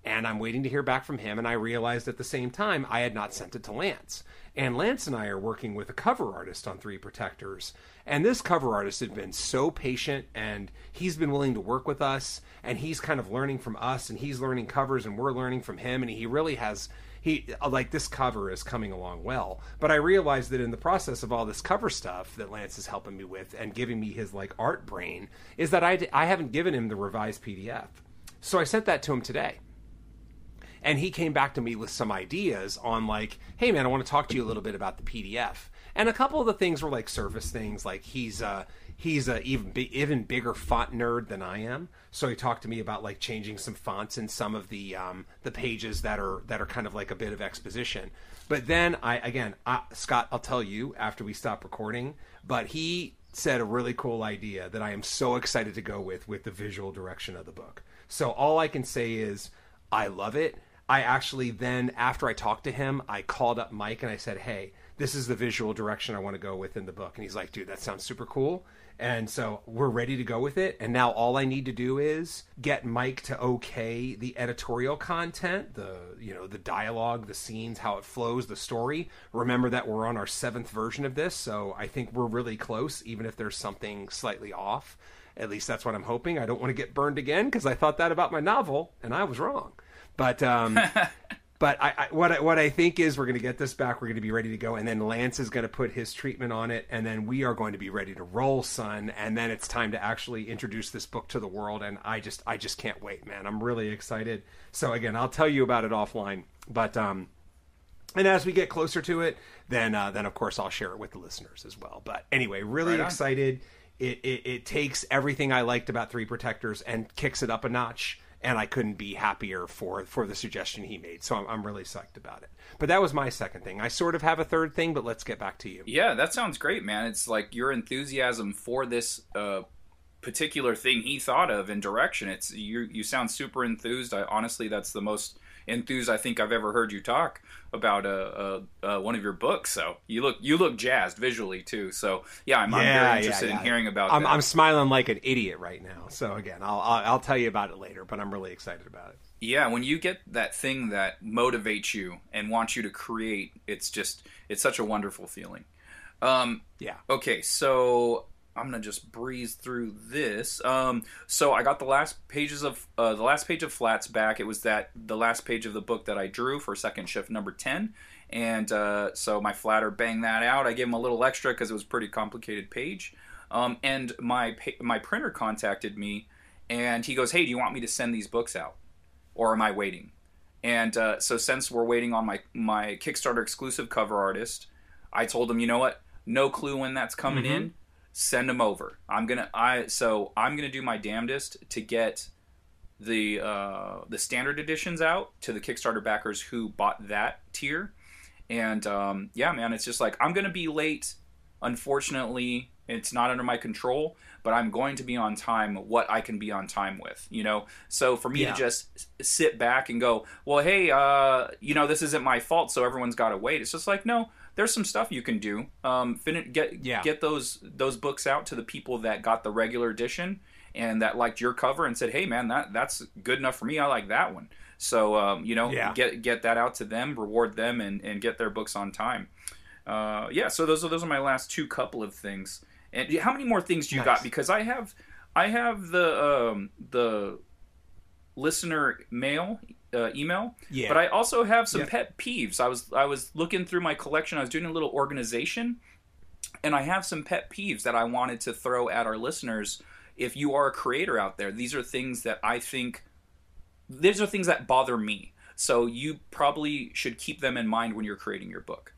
and I'm waiting to hear back from him. And I realized at the same time I had not sent it to Lance. And Lance and I are working with a cover artist on Three Protectors. And this cover artist had been so patient and he's been willing to work with us and he's kind of learning from us and he's learning covers and we're learning from him. And he really has. He like this cover is coming along well, but I realized that in the process of all this cover stuff that Lance is helping me with and giving me his like art brain is that I I haven't given him the revised PDF, so I sent that to him today and he came back to me with some ideas on like hey man i want to talk to you a little bit about the pdf and a couple of the things were like surface things like he's uh he's a even even bigger font nerd than i am. So he talked to me about like changing some fonts in some of the um the pages that are that are kind of like a bit of exposition. But then i again I, scott i'll tell you after we stop recording but he said a really cool idea that i am so excited to go with with the visual direction of the book. So all i can say is I love it. I actually then, after I talked to him, I called up Mike and I said, "Hey, this is the visual direction I want to go with in the book." And he's like, "Dude, that sounds super cool." And so we're ready to go with it. And now all I need to do is get Mike to okay the editorial content, the you know the dialogue, the scenes, how it flows, the story. Remember that we're on our seventh version of this, so I think we're really close, even if there's something slightly off. At least that's what I'm hoping. I don't want to get burned again because I thought that about my novel and I was wrong. But um, but I, I what I, what I think is we're going to get this back. We're going to be ready to go, and then Lance is going to put his treatment on it, and then we are going to be ready to roll, son. And then it's time to actually introduce this book to the world. And I just I just can't wait, man. I'm really excited. So again, I'll tell you about it offline. But um, and as we get closer to it, then uh, then of course I'll share it with the listeners as well. But anyway, really Right excited. It, it it takes everything I liked about Three Protectors and kicks it up a notch. And I couldn't be happier for for the suggestion he made. So I'm, I'm really psyched about it. But that was my second thing. I sort of have a third thing, but let's get back to you. Yeah, that sounds great, man. It's like your enthusiasm for this uh, particular thing he thought of in direction. It's you. You sound super enthused. I honestly, that's the most enthused I think I've ever heard you talk about uh, uh, uh, one of your books. So you look you look jazzed visually too. So yeah, I'm, I'm very interested in hearing about. I'm, that. I'm smiling like an idiot right now. So again, I'll, I'll I'll tell you about it later. But I'm really excited about it. Yeah, when you get that thing that motivates you and wants you to create, it's just it's such a wonderful feeling. Um, Yeah. okay, so I'm gonna just breeze through this. Um, so I got the last pages of uh, the last page of flats back. It was that the last page of the book that I drew for second shift number ten, and uh, so my flatter banged that out. I gave him a little extra because it was a pretty complicated page. Um, and my pa- my printer contacted me, and he goes, "Hey, do you want me to send these books out?" or am I waiting? And uh, so since we're waiting on my my Kickstarter exclusive cover artist, I told him, you know what? No clue when that's coming in. Send them over. I'm gonna I so I'm gonna do my damnedest to get the uh, the standard editions out to the Kickstarter backers who bought that tier. And um, yeah, man, it's just like I'm gonna be late. Unfortunately, it's not under my control, but I'm going to be on time what I can be on time with, you know? So for me Yeah. to just sit back and go, well, hey, uh, you know, this isn't my fault, so everyone's got to wait. It's just like, no, there's some stuff you can do. Um, fin- get Yeah. get those those books out to the people that got the regular edition and that liked your cover and said, hey, man, that that's good enough for me. I like that one. So um, you know, Yeah. get get that out to them, reward them, and, and get their books on time. Uh, yeah, so those are those are my last two couple of things. And how many more things do you Nice. got? Because I have I have the um, the listener mail uh, email. Yeah. But I also have some Yep. pet peeves. I was I was looking through my collection. I was doing a little organization, and I have some pet peeves that I wanted to throw at our listeners. If you are a creator out there, these are things that I think these are things that bother me. So you probably should keep them in mind when you're creating your book.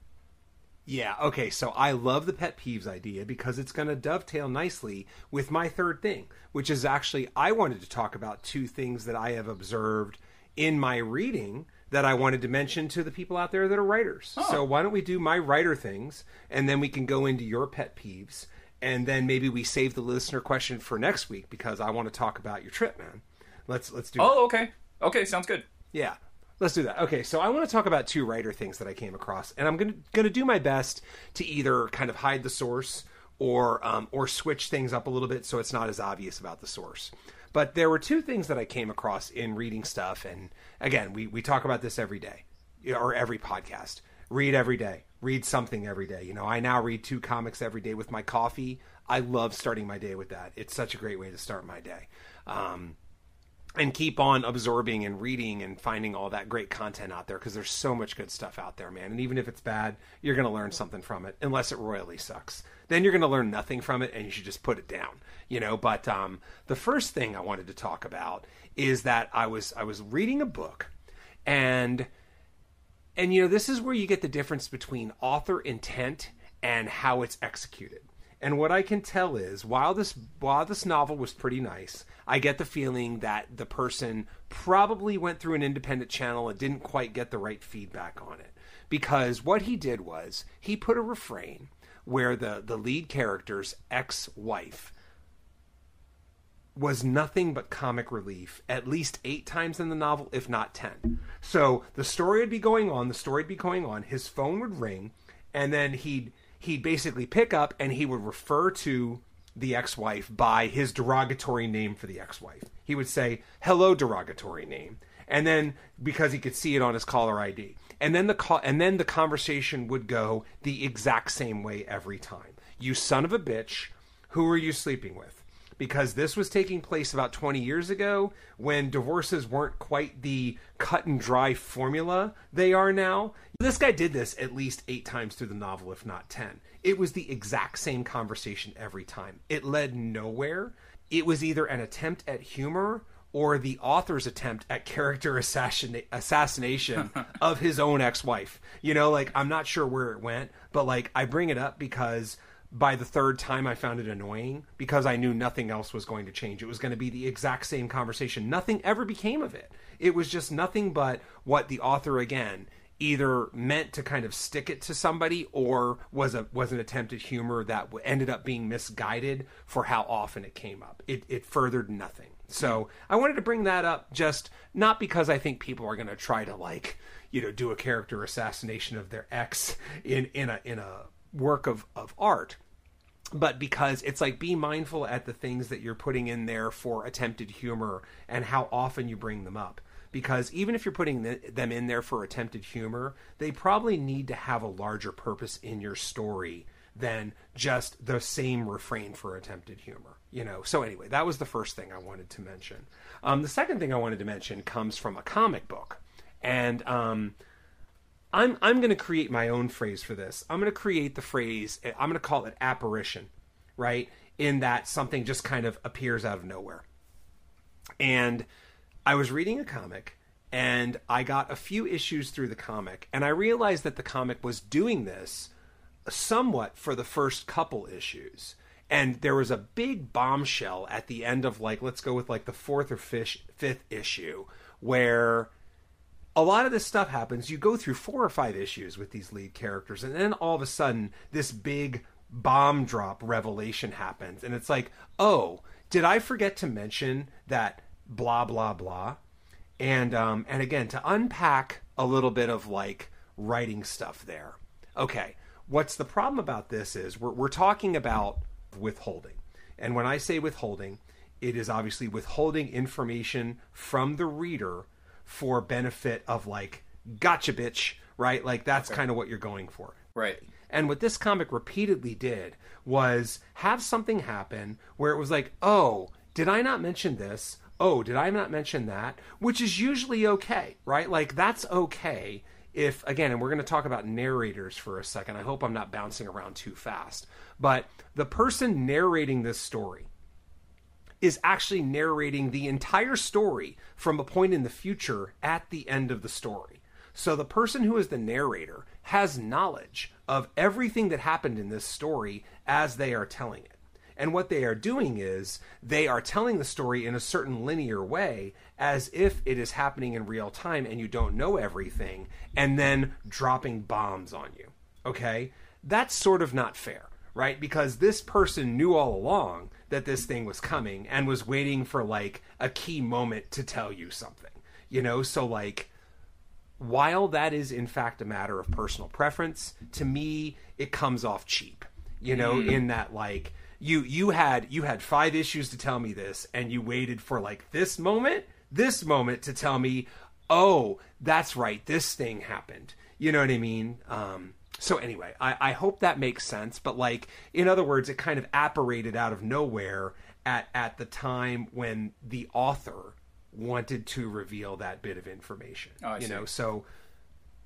Yeah, okay, so I love the pet peeves idea because it's going to dovetail nicely with my third thing, which is actually I wanted to talk about two things that I have observed in my reading that I wanted to mention to the people out there that are writers. So why don't we do my writer things and then we can go into your pet peeves and then maybe we save the listener question for next week because I want to talk about your trip, man. Let's let's do that. Oh, okay. Okay, sounds good. Yeah. Let's do that. Okay, so I want to talk about two writer things that I came across, and I'm gonna gonna do my best to either kind of hide the source or um, or switch things up a little bit so it's not as obvious about the source. But there were two things that I came across in reading stuff, and again, we we talk about this every day or every podcast. Read every day. Read something every day. You know, I now read two comics every day with my coffee. I love starting my day with that. It's such a great way to start my day. Um, and keep on absorbing and reading and finding all that great content out there because there's so much good stuff out there, man. And even if it's bad, you're going to learn something from it, unless it royally sucks. Then you're going to learn nothing from it, and you should just put it down, you know. But um, the first thing I wanted to talk about is that I was I was reading a book, and and you know this is where you get the difference between author intent and how it's executed. And what I can tell is, while this while this novel was pretty nice, I get the feeling that the person probably went through an independent channel and didn't quite get the right feedback on it. Because what he did was he put a refrain where the the lead character's ex-wife was nothing but comic relief at least eight times in the novel, if not ten. So the story would be going on, the story would be going on, his phone would ring, and then he'd he'd basically pick up and he would refer to the ex-wife by his derogatory name for the ex-wife. He would say, "Hello, derogatory name," and then because he could see it on his caller ID, and then the and then the conversation would go the exact same way every time. You son of a bitch, who are you sleeping with? because this was taking place about 20 years ago when divorces weren't quite the cut and dry formula they are now. This guy did this at least eight times through the novel, if not 10. It was the exact same conversation every time. It led nowhere. It was either an attempt at humor or the author's attempt at character assassin- assassination of his own ex-wife. You know, like I'm not sure where it went, but like I bring it up because by the third time I found it annoying because I knew nothing else was going to change. It was going to be the exact same conversation. Nothing ever became of it. It was just nothing but what the author again either meant to kind of stick it to somebody or was a was an attempt at humor that ended up being misguided for how often it came up. It it furthered nothing. So I wanted to bring that up just not because I think people are going to try to like you know do a character assassination of their ex in in a in a work of of art but because it's like be mindful at the things that you're putting in there for attempted humor and how often you bring them up. Because even if you're putting th- them in there for attempted humor they probably need to have a larger purpose in your story than just the same refrain for attempted humor you know so anyway that was the first thing i wanted to mention um, the second thing i wanted to mention comes from a comic book and um, I'm I'm going to create my own phrase for this. I'm going to create the phrase. I'm going to call it apparition, right? In that something just kind of appears out of nowhere. And I was reading a comic and I got a few issues through the comic and I realized that the comic was doing this somewhat for the first couple issues. And there was a big bombshell at the end of like let's go with like the fourth or fifth, fifth issue where a lot of this stuff happens. You go through four or five issues with these lead characters, and then all of a sudden, this big bomb drop revelation happens, and it's like, oh, did I forget to mention that blah blah blah? And um, and again, to unpack a little bit of like writing stuff there. Okay, what's the problem about this is we're we're talking about withholding, and when I say withholding, it is obviously withholding information from the reader for benefit of like gotcha bitch right like that's kind of what you're going for Right. and what this comic repeatedly did was have something happen where it was like oh did i not mention this oh, did I not mention that? Which is usually okay, right? Like that's okay if again, and we're going to talk about narrators for a second. I hope I'm not bouncing around too fast. But the person narrating this story is actually narrating the entire story from a point in the future at the end of the story. So the person who is the narrator has knowledge of everything that happened in this story as they are telling it. And what they are doing is they are telling the story in a certain linear way as if it is happening in real time and you don't know everything, and then dropping bombs on you. Okay? That's sort of not fair, right? Because this person knew all along that this thing was coming and was waiting for like a key moment to tell you something. You know, so like while that is in fact a matter of personal preference, to me it comes off cheap. You know, mm. in that like you you had you had five issues to tell me this and you waited for like this moment this moment to tell me oh that's right this thing happened. You know what i mean? Um, so anyway I, I hope that makes sense but like in other words it kind of apparated out of nowhere at at the time when the author wanted to reveal that bit of information oh, you see. know? So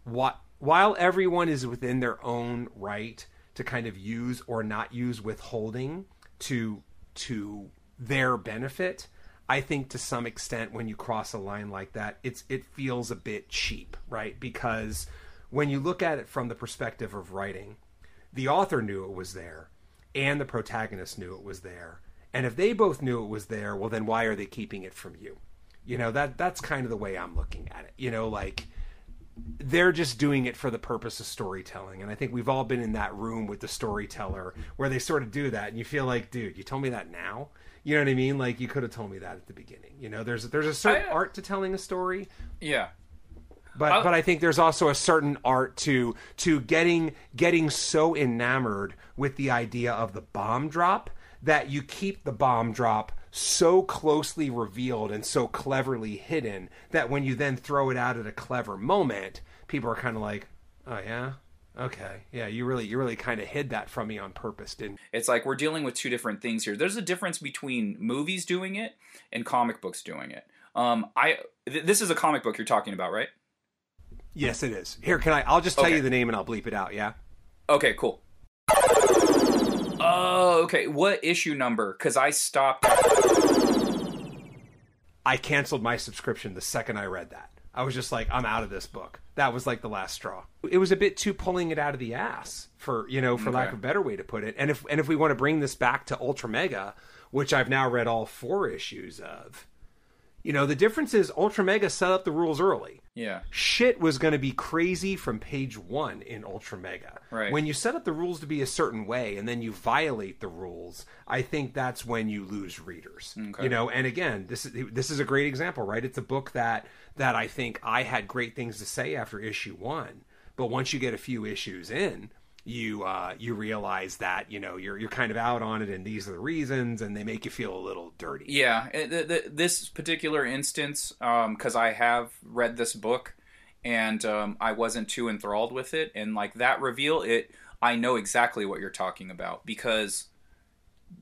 what while everyone is within their own right to kind of use or not use withholding to to their benefit i think to some extent when you cross a line like that it's it feels a bit cheap right? Because when you look at it from the perspective of writing the author knew it was there and the protagonist knew it was there. And if they both knew it was there well then why are they keeping it from you? You know that that's kind of the way i'm looking at it. You know like they're just doing it for the purpose of storytelling. And I think we've all been in that room with the storyteller where they sort of do that and you feel like, dude, you told me that now? You know what I mean? Like you could have told me that at the beginning. You know, there's there's a certain I, uh, art to telling a story. Yeah. But I'll, but I think there's also a certain art to to getting getting so enamored with the idea of the bomb drop that you keep the bomb drop so closely revealed and so cleverly hidden that when you then throw it out at a clever moment, people are kind of like, "Oh yeah, okay, yeah, you really you really kind of hid that from me on purpose, didn't?" It's like we're dealing with two different things here. There's a difference between movies doing it and comic books doing it. Um, I th- this is a comic book you're talking about, right? Yes, it is. Here, can I? I'll just tell okay. you the name and I'll bleep it out. Yeah. Okay. Cool. Oh, okay. What issue number? Because I stopped. I canceled my subscription the second I read that. I was just like, I'm out of this book. That was like the last straw. It was a bit too pulling it out of the ass, for you know, for okay. lack of a better way to put it. And if and if we want to bring this back to Ultra Mega, which I've now read all four issues of, you know, the difference is Ultra Mega set up the rules early. Yeah. Shit was going to be crazy from page one in Ultra Mega. Right. When you set up the rules to be a certain way and then you violate the rules, I think that's when you lose readers. Okay. You know, and again, this is this is a great example, right? It's a book that that I think I had great things to say after issue one, but once you get a few issues in, you uh, you realize that you know you're you're kind of out on it, and these are the reasons, and they make you feel a little dirty. Yeah, the, this particular instance, because um, I have read this book, and um, I wasn't too enthralled with it, and like that reveal, it I know exactly what you're talking about because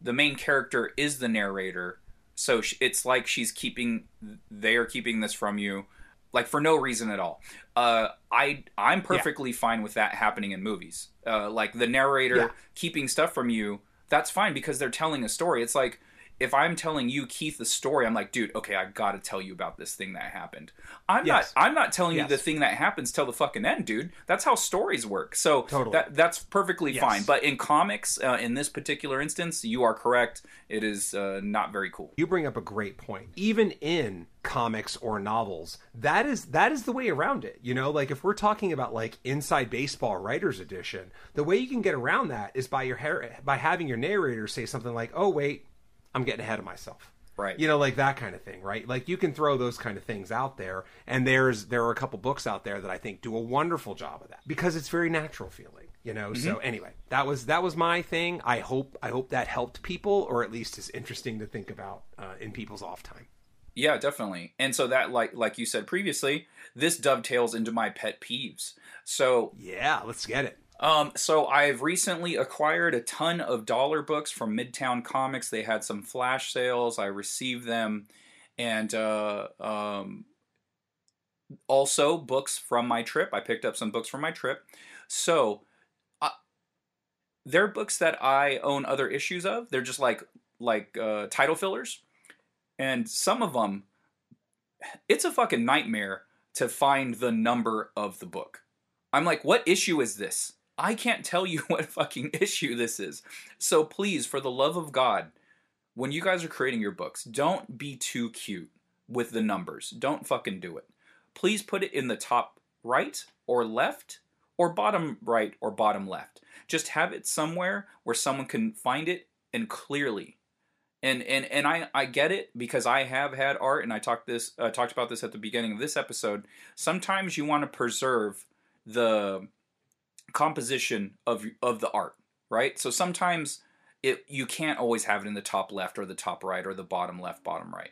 the main character is the narrator, so it's like she's keeping they are keeping this from you like for no reason at all. Uh, I I'm perfectly yeah. fine with that happening in movies. Uh, like the narrator yeah. keeping stuff from you, that's fine because they're telling a story. It's like if I'm telling you Keith the story, I'm like, dude, okay, I got to tell you about this thing that happened. I'm yes. not I'm not telling yes. you the thing that happens till the fucking end, dude. That's how stories work. So totally. that that's perfectly yes. fine. But in comics, uh, in this particular instance, you are correct. It is uh, not very cool. You bring up a great point. Even in comics or novels, that is that is the way around it. You know, like if we're talking about like Inside Baseball Writers Edition, the way you can get around that is by your by having your narrator say something like, "Oh wait." I'm getting ahead of myself. Right. You know, like that kind of thing, right? Like you can throw those kind of things out there, and there's there are a couple books out there that I think do a wonderful job of that because it's very natural feeling, you know. Mm-hmm. So anyway, that was that was my thing. I hope I hope that helped people, or at least is interesting to think about uh, in people's off time. Yeah, definitely. And so that like like you said previously, this dovetails into my pet peeves. So yeah, let's get it. Um, so I've recently acquired a ton of dollar books from Midtown Comics. They had some flash sales. I received them, and uh, um, also books from my trip. I picked up some books from my trip. So uh, they're books that I own other issues of. They're just like like uh, title fillers, and some of them, it's a fucking nightmare to find the number of the book. I'm like, what issue is this? I can't tell you what fucking issue this is. So please, for the love of God, when you guys are creating your books, don't be too cute with the numbers. Don't fucking do it. Please put it in the top right or left or bottom right or bottom left. Just have it somewhere where someone can find it and clearly. And and and I I get it because I have had art and I talked this uh, talked about this at the beginning of this episode. Sometimes you want to preserve the composition of of the art, right? So sometimes it you can't always have it in the top left or the top right or the bottom left, bottom right.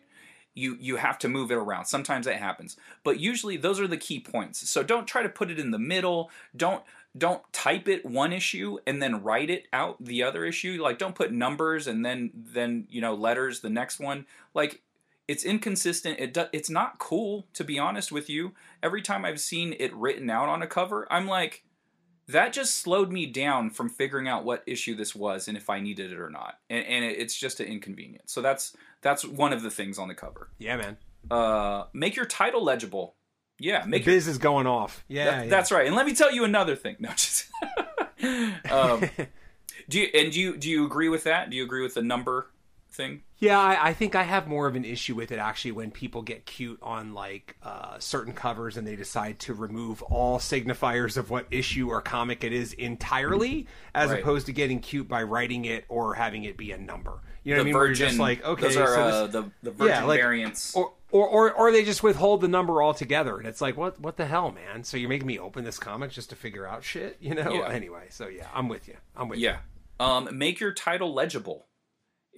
You you have to move it around. Sometimes that happens, but usually those are the key points. So don't try to put it in the middle. Don't don't type it one issue and then write it out the other issue. Like don't put numbers and then then you know letters the next one. Like it's inconsistent. It do, it's not cool to be honest with you. Every time I've seen it written out on a cover, I'm like that just slowed me down from figuring out what issue this was and if I needed it or not. And, and it's just an inconvenience. So that's that's one of the things on the cover. Yeah, man. Uh, make your title legible. Yeah, make the biz your, is going off. Yeah, that, yeah, that's right. And let me tell you another thing. No, just um, do you and do you do you agree with that? Do you agree with the number thing? Yeah, I, I, think I have more of an issue with it actually when people get cute on like uh, certain covers and they decide to remove all signifiers of what issue or comic it is entirely, as right. opposed to getting cute by writing it or having it be a number. You know the what I mean? Virgin, just like okay, those are so this, uh, the the virgin yeah, like, variants. Or, or, or, or they just withhold the number altogether, and it's like, what, what the hell, man? So you're making me open this comic just to figure out shit, you know? Yeah. Anyway, so yeah, I'm with you. I'm with yeah. you. Yeah. Um, make your title legible.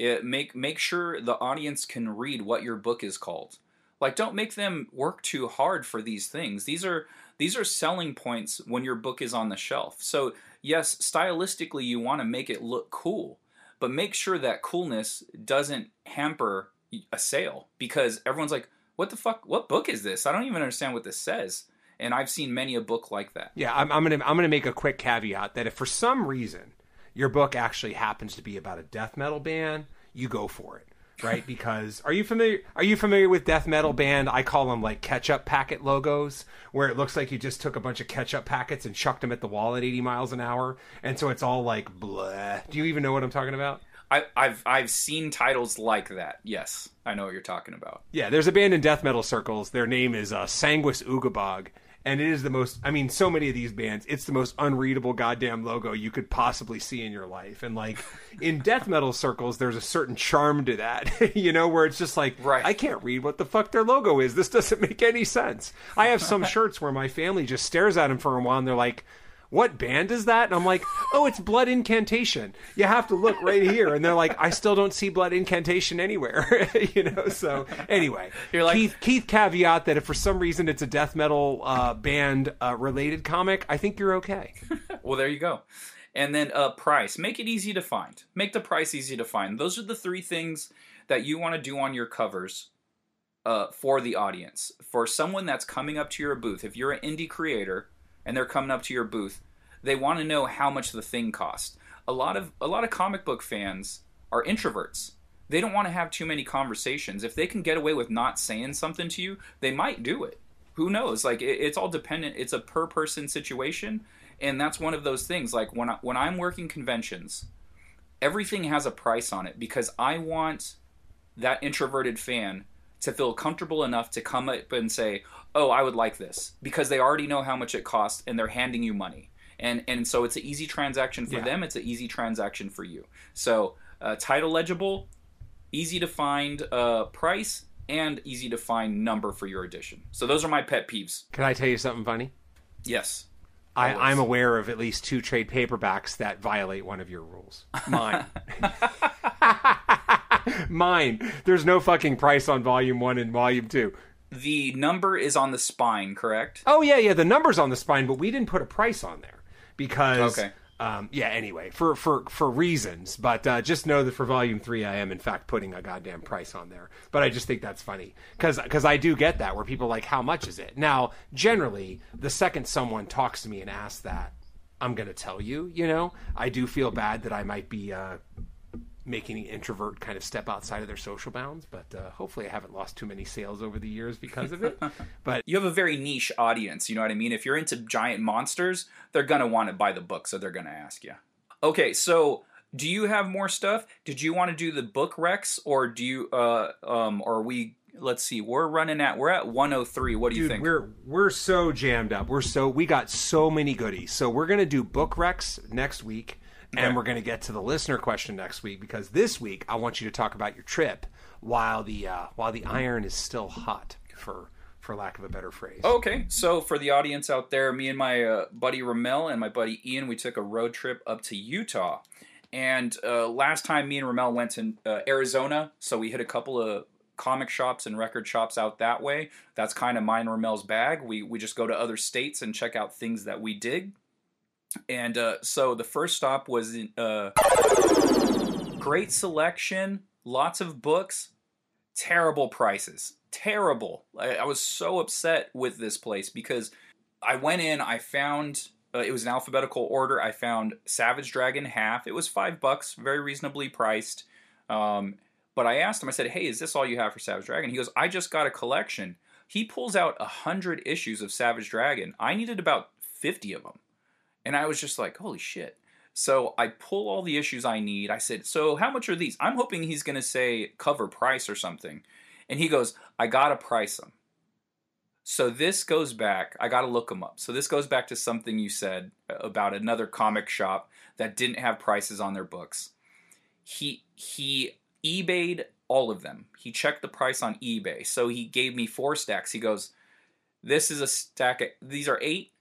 It, make make sure the audience can read what your book is called. Like, don't make them work too hard for these things. These are these are selling points when your book is on the shelf. So yes, stylistically, you want to make it look cool, but make sure that coolness doesn't hamper a sale because everyone's like, "What the fuck? What book is this? I don't even understand what this says." And I've seen many a book like that. Yeah, I'm, I'm gonna I'm gonna make a quick caveat that if for some reason your book actually happens to be about a death metal band, you go for it right? Because are you familiar? Are you familiar with death metal band? I call them like ketchup packet logos, where it looks like you just took a bunch of ketchup packets and chucked them at the wall at 80 miles an hour, and so it's all like blah. Do you even know what I'm talking about? I, I've I've seen titles like that. Yes, I know what you're talking about. Yeah, there's a band in death metal circles. Their name is uh, Sanguisugabogg, and it is the most i mean so many of these bands it's the most unreadable goddamn logo you could possibly see in your life. And like in death metal circles there's a certain charm to that you know where it's just like right. i can't read what the fuck their logo is. This doesn't make any sense. I have some shirts where my family just stares at them for a while and they're like what band is that? And I'm like, oh, it's Blood Incantation. You have to look right here. And they're like, I still don't see Blood Incantation anywhere. you know, so anyway. You're like, Keith, Keith caveat that if for some reason it's a death metal uh, band uh, related comic, I think you're okay. well, there you go. And then uh, price. Make it easy to find. Make the price easy to find. Those are the three things that you want to do on your covers uh, for the audience. For someone that's coming up to your booth, if you're an indie creator and they're coming up to your booth, they want to know how much the thing cost. A lot of a lot of comic book fans are introverts. They don't want to have too many conversations. If they can get away with not saying something to you, they might do it. Who knows? Like it, it's all dependent. It's a per person situation, and that's one of those things. Like when I, when I'm working conventions, everything has a price on it because I want that introverted fan to feel comfortable enough to come up and say, "Oh, I would like this," because they already know how much it costs and they're handing you money. And and so it's an easy transaction for yeah. them. It's an easy transaction for you. So uh, title legible, easy to find uh, price, and easy to find number for your edition. So those are my pet peeves. Can I tell you something funny? Yes. I, I'm aware of at least two trade paperbacks that violate one of your rules. Mine. Mine. There's no fucking price on volume one and volume two. The number is on the spine, correct? Oh yeah, yeah. The number's on the spine, but we didn't put a price on there because okay. Um, yeah. Anyway, for for for reasons, but uh, just know that for Volume Three, I am in fact putting a goddamn price on there. But I just think that's funny because because I do get that where people are like, how much is it? Now, generally, the second someone talks to me and asks that, I'm going to tell you. You know, I do feel bad that I might be. Uh, making the introvert kind of step outside of their social bounds. But uh, hopefully, I haven't lost too many sales over the years because of it. but you have a very niche audience. You know what I mean? If you're into giant monsters, they're gonna want to buy the book, so they're gonna ask you. Okay, so do you have more stuff? Did you want to do the book Rex, or do you? Uh, um, or are we? Let's see. We're running at. We're at 103. What do Dude, you think? We're we're so jammed up. We're so we got so many goodies. So we're gonna do book Rex next week. And we're going to get to the listener question next week because this week I want you to talk about your trip while the uh, while the iron is still hot, for for lack of a better phrase. Okay, so for the audience out there, me and my uh, buddy Ramel and my buddy Ian, we took a road trip up to Utah. And uh, last time me and Ramel went to uh, Arizona, so we hit a couple of comic shops and record shops out that way. That's kind of mine and Ramel's bag. We, we just go to other states and check out things that we dig. And uh, so the first stop was in uh, great selection, lots of books, terrible prices. Terrible. I, I was so upset with this place because I went in, I found uh, it was an alphabetical order. I found Savage Dragon half. It was five bucks, very reasonably priced. Um, but I asked him, I said, "Hey, is this all you have for Savage Dragon?" He goes, "I just got a collection." He pulls out a hundred issues of Savage Dragon. I needed about fifty of them, and I was just like, "Holy shit!" So I pull all the issues I need. I said, "So how much are these?" I'm hoping he's going to say cover price or something, and he goes, "I gotta price them." So this goes back. I got to look them up. So this goes back to something you said uh, about another comic shop that didn't have prices on their books. He he eBayed all of them. He checked the price on eBay. So he gave me four stacks. He goes, "This is a stack. Of, these are eight.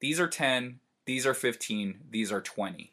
These are ten. These are fifteen. These are twenty.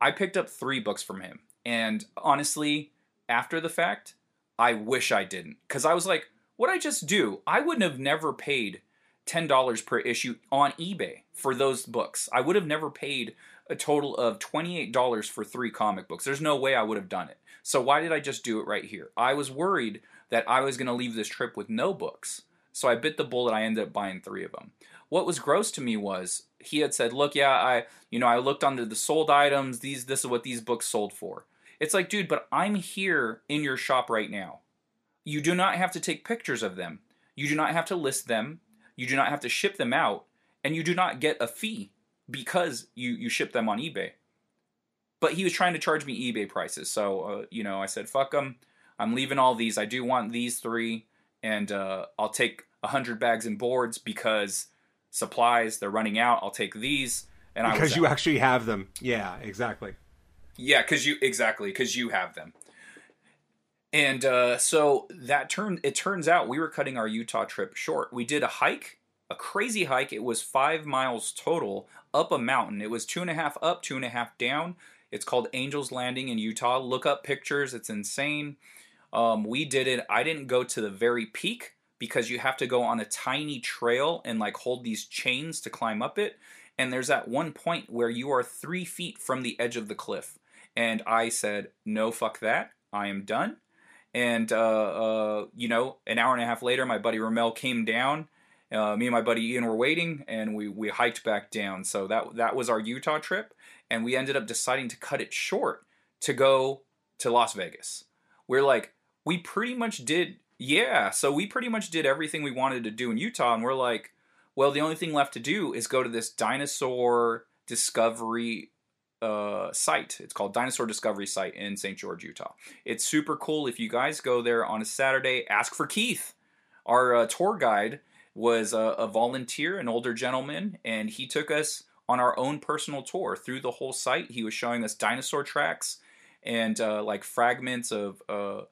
I picked up three books from him, and honestly, after the fact, I wish I didn't, because I was like, what I just do? I wouldn't have never paid ten dollars per issue on eBay for those books. I would have never paid a total of twenty eight dollars for three comic books. There's no way I would have done it. So why did I just do it right here? I was worried that I was going to leave this trip with no books. So I bit the bullet. I ended up buying three of them. What was gross to me was he had said, "Look, yeah, I, you know, I looked under the sold items. These, this is what these books sold for." It's like, dude, but I'm here in your shop right now. You do not have to take pictures of them. You do not have to list them. You do not have to ship them out, and you do not get a fee because you you ship them on eBay. But he was trying to charge me eBay prices, so uh, you know I said, "Fuck them. I'm leaving all these. I do want these three, and uh, I'll take a hundred bags and boards because supplies they're running out. I'll take these." And because you out. actually have them. Yeah, exactly. Yeah, because you exactly because you have them. And uh, so that turned. It turns out we were cutting our Utah trip short. We did a hike, a crazy hike. It was five miles total up a mountain. It was two and a half up, two and a half down. It's called Angels Landing in Utah. Look up pictures. It's insane. Um, we did it. I didn't go to the very peak because you have to go on a tiny trail and like hold these chains to climb up it. And there's that one point where you are three feet from the edge of the cliff. And I said, no, fuck that. I am done. And, uh, uh, you know, an hour and a half later, my buddy Ramel came down. Uh, me and my buddy Ian were waiting, and we, we hiked back down. So that that was our Utah trip, and we ended up deciding to cut it short to go to Las Vegas. We're like, we pretty much did, yeah. So we pretty much did everything we wanted to do in Utah, and we're like, well, the only thing left to do is go to this dinosaur discovery uh, site. It's called Dinosaur Discovery Site in St. George, Utah. It's super cool. If you guys go there on a Saturday, ask for Keith. Our uh, tour guide was a, a volunteer, an older gentleman, and he took us on our own personal tour through the whole site. He was showing us dinosaur tracks and uh, like fragments of uh,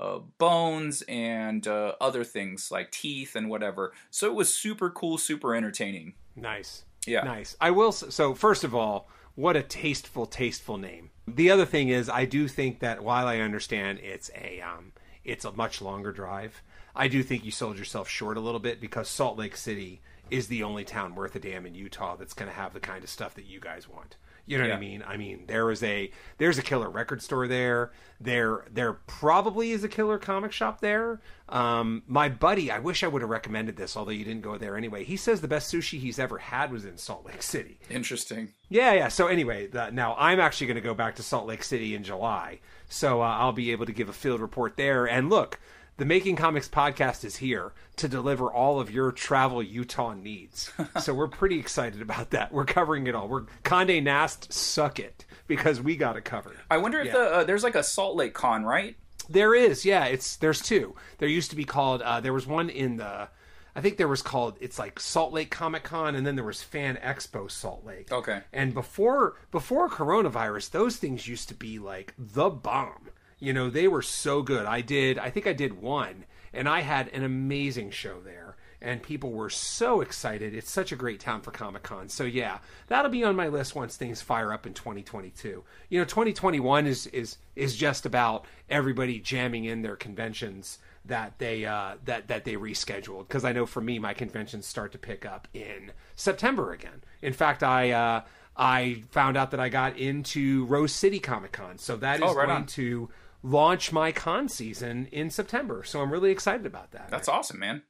uh, bones and uh, other things like teeth and whatever. So it was super cool, super entertaining. Nice. Yeah. Nice. I will. So first of all, what a tasteful, tasteful name. The other thing is, I do think that while I understand it's a um, it's a much longer drive, I do think you sold yourself short a little bit because Salt Lake City is the only town worth a damn in Utah that's going to have the kind of stuff that you guys want. You know what I mean? I mean, there is a there's a killer record store there. There there probably is a killer comic shop there. Um, my buddy, I wish I would have recommended this, although you didn't go there anyway. He says the best sushi he's ever had was in Salt Lake City. Interesting. Yeah, yeah. So anyway, the, now I'm actually going to go back to Salt Lake City in July, so uh, I'll be able to give a field report there. And look, the Making Comics podcast is here to deliver all of your travel Utah needs. so we're pretty excited about that. We're covering it all. We're Condé Nast, suck it because we got it covered. I wonder if Yeah. the uh, there's like a Salt Lake Con, right? There is, yeah. It's there's two. There used to be called. Uh, there was one in the. I think there was called. It's like Salt Lake Comic Con, and then there was Fan Expo Salt Lake. Okay. And before before coronavirus, those things used to be like the bomb. You know, they were so good. I did. I think I did one, and I had an amazing show there. And people were so excited. It's such a great town for Comic Con. So yeah, that'll be on my list once things fire up in 2022. You know, 2021 is is is just about everybody jamming in their conventions that they uh, that that they rescheduled. Because I know for me, my conventions start to pick up in September again. In fact, I uh, I found out that I got into Rose City Comic Con, so that is Oh, right going on. to launch my con season in September. So I'm really excited about that. That's awesome, man.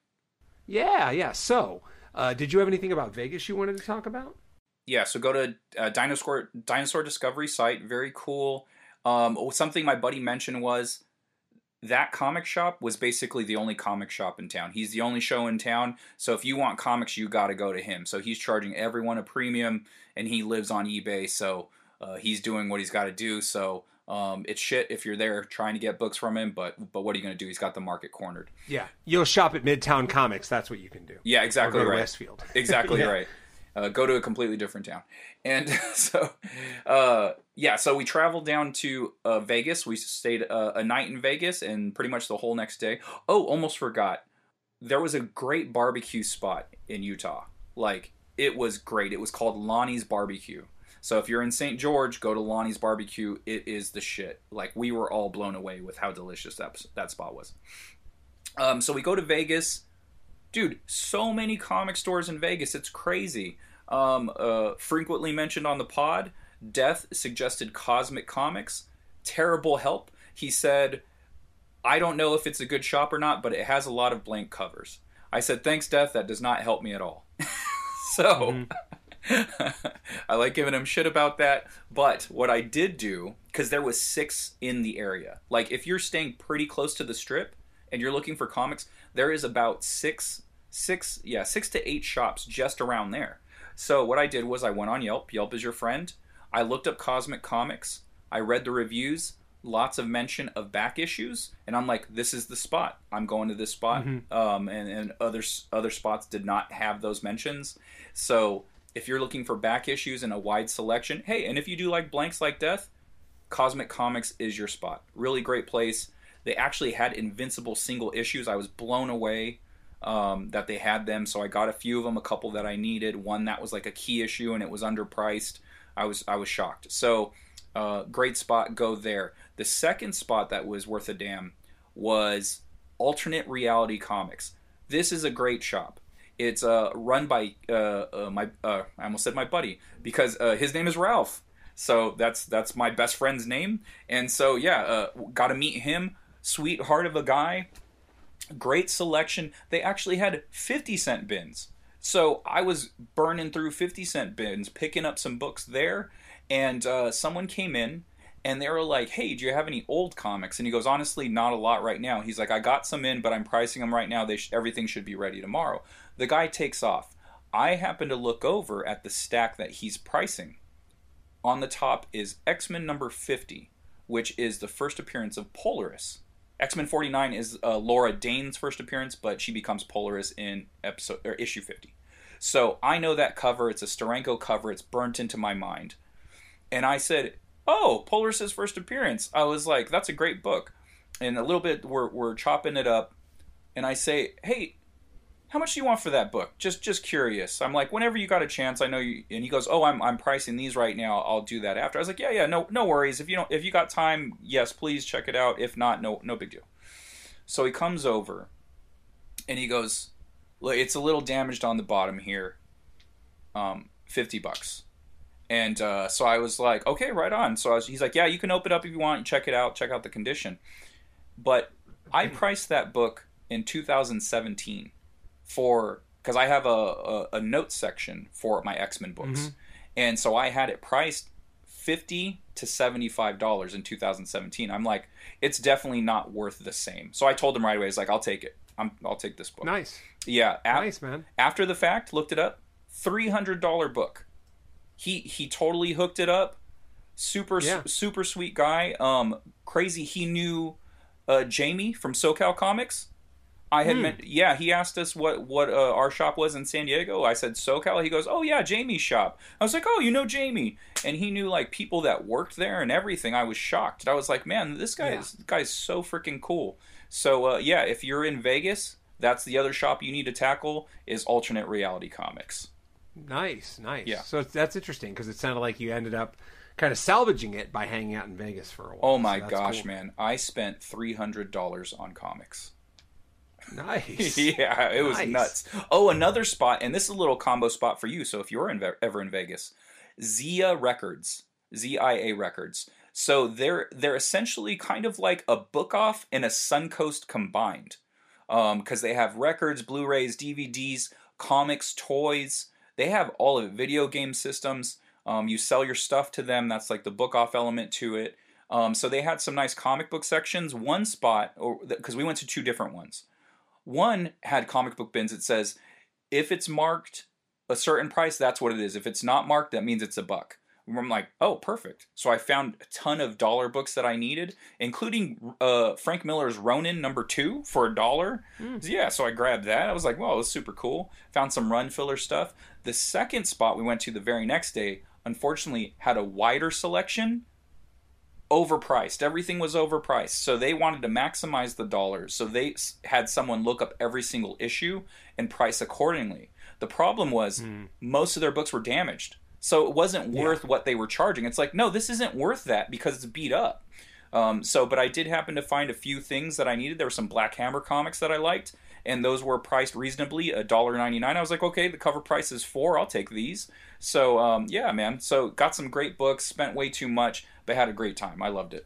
Yeah, yeah. So, uh, did you have anything about Vegas you wanted to talk about? Yeah, so go to uh, Dinosaur Dinosaur Discovery site. Very cool. Um, something my buddy mentioned was that comic shop was basically the only comic shop in town. He's the only show in town. So if you want comics, you got to go to him. So he's charging everyone a premium, and he lives on eBay. So uh, he's doing what he's got to do. So um, it's shit if you're there trying to get books from him. But but what are you going to do? He's got the market cornered. Yeah, you'll shop at Midtown Comics. That's what you can do. Yeah, exactly right. Westfield. exactly Yeah. right. Uh, go to a completely different town. And so, uh, yeah, so we traveled down to uh, Vegas. We stayed uh, a night in Vegas and pretty much the whole next day. Oh, almost forgot. There was a great barbecue spot in Utah. Like, it was great. It was called Lonnie's Barbecue. So if you're in St. George, go to Lonnie's Barbecue. It is the shit. Like, we were all blown away with how delicious that, that spot was. Um, so we go to Vegas dude, so many comic stores in Vegas. It's crazy. Um, uh, frequently mentioned on the pod, Death suggested Cosmic Comics. Terrible help. He said, I don't know if it's a good shop or not, but it has a lot of blank covers. I said, thanks, Death. That does not help me at all. so. I like giving him shit about that, but what I did do because there was six in the area. Like if you're staying pretty close to the strip and you're looking for comics, there is about six, six, yeah, six to eight shops just around there. So what I did was I went on Yelp. Yelp is your friend. I looked up Cosmic Comics. I read the reviews. Lots of mention of back issues, and I'm like, this is the spot. I'm going to this spot. Um, and and other other spots did not have those mentions. So if you're looking for back issues and a wide selection, hey, and if you do like blanks like death, Cosmic Comics is your spot. Really great place. They actually had Invincible single issues. I was blown away um, that they had them. So I got a few of them, a couple that I needed. One that was like a key issue and it was underpriced. I was I was shocked. So uh, great spot. Go there. The second spot that was worth a damn was Alternate Reality Comics. This is a great shop. It's uh, run by uh, uh, my uh, I almost said my buddy because uh, his name is Ralph. So that's that's my best friend's name. And so yeah, got to meet him. Sweetheart of a guy. Great selection. They actually had 50 cent bins. So I was burning through 50 cent bins, picking up some books there. And someone came in and they were like, "Hey, do you have any old comics?" And he goes, "Honestly, not a lot right now." He's like, "I got some in, but I'm pricing them right now. They sh- everything should be ready tomorrow." The guy takes off. I happen to look over at the stack that he's pricing. On the top is X Men number 50, which is the first appearance of Polaris. X Men 49 is uh, Lorna Dane's first appearance, but she becomes Polaris in episode or issue 50. So I know that cover. It's a Steranko cover. It's burnt into my mind. And I said, "Oh, Polaris's first appearance." I was like, "That's a great book." And a little bit, we're we're chopping it up, and I say, "Hey, how much do you want for that book? Just just curious." I'm like, "Whenever you got a chance, I know you." And he goes, "Oh, I'm I'm pricing these right now. I'll do that after." I was like, "Yeah, yeah, no no worries. If you don't if you got time, yes, please check it out. If not, no no big deal." So he comes over, and he goes, "Look, it's a little damaged on the bottom here. Um, fifty bucks." And uh, so I was like, okay, right on. So was, he's like, yeah, you can open it up if you want, check it out, check out the condition. But I priced that book in 2017 for because I have a, a, a notes section for my X Men books, and so I had it priced fifty to seventy five dollars in 2017. I'm like, it's definitely not worth the same. So I told him right away, he's like, I'll take it. I'm, I'll take this book. Nice, Yeah, nice, man. after the fact, looked it up. Three hundred dollar book. He he totally hooked it up. Super Yeah. super sweet guy. Um, crazy. He knew uh, Jamie from SoCal Comics. I had Hmm. meant yeah. He asked us what what uh, our shop was in San Diego. I said SoCal. He goes, oh yeah, Jamie's shop. I was like, oh, you know Jamie, and he knew like people that worked there and everything. I was shocked. I was like, man, this guy Yeah. is this guy's so freaking cool. So uh, yeah, if you're in Vegas, that's the other shop you need to tackle is alternate reality comics. Nice, nice. Yeah. So that's interesting because it sounded like you ended up kind of salvaging it by hanging out in Vegas for a while. Oh my So gosh, cool. man! I spent three hundred dollars on comics. Nice. yeah, it was Nice. nuts. Oh, another spot, and this is a little combo spot for you. So if you're in, Ve- ever in Vegas, Zia Records, ZIA Records. So they're they're essentially kind of like a book off and a Suncoast combined, because they have records, Blu-rays, DVDs, comics, toys. They have all of it. Video game systems. Um, you sell your stuff to them. That's like the book off element to it. Um, so they had some nice comic book sections. One spot, or because we went to two different ones. One had comic book bins. It says if it's marked a certain price, that's what it is. If it's not marked, that means it's a buck. I'm like, oh, perfect. So I found a ton of dollar books that I needed, including uh, Frank Miller's Ronin number two for a dollar. Yeah, so I grabbed that. I was like, well, it's super cool. Found some run filler stuff. The second spot we went to the very next day, unfortunately, had a wider selection overpriced. Everything was overpriced. So they wanted to maximize the dollars. So they had someone look up every single issue and price accordingly. The problem was most of their books were damaged. So it wasn't worth what they were charging. It's like, no, this isn't worth that because it's beat up. Um, so, but I did happen to find a few things that I needed. There were some Black Hammer comics that I liked, and those were priced reasonably, a dollar ninety nine. I was like, okay, the cover price is four. I'll take these. So, um, yeah, man. So, got some great books. Spent way too much, but had a great time. I loved it.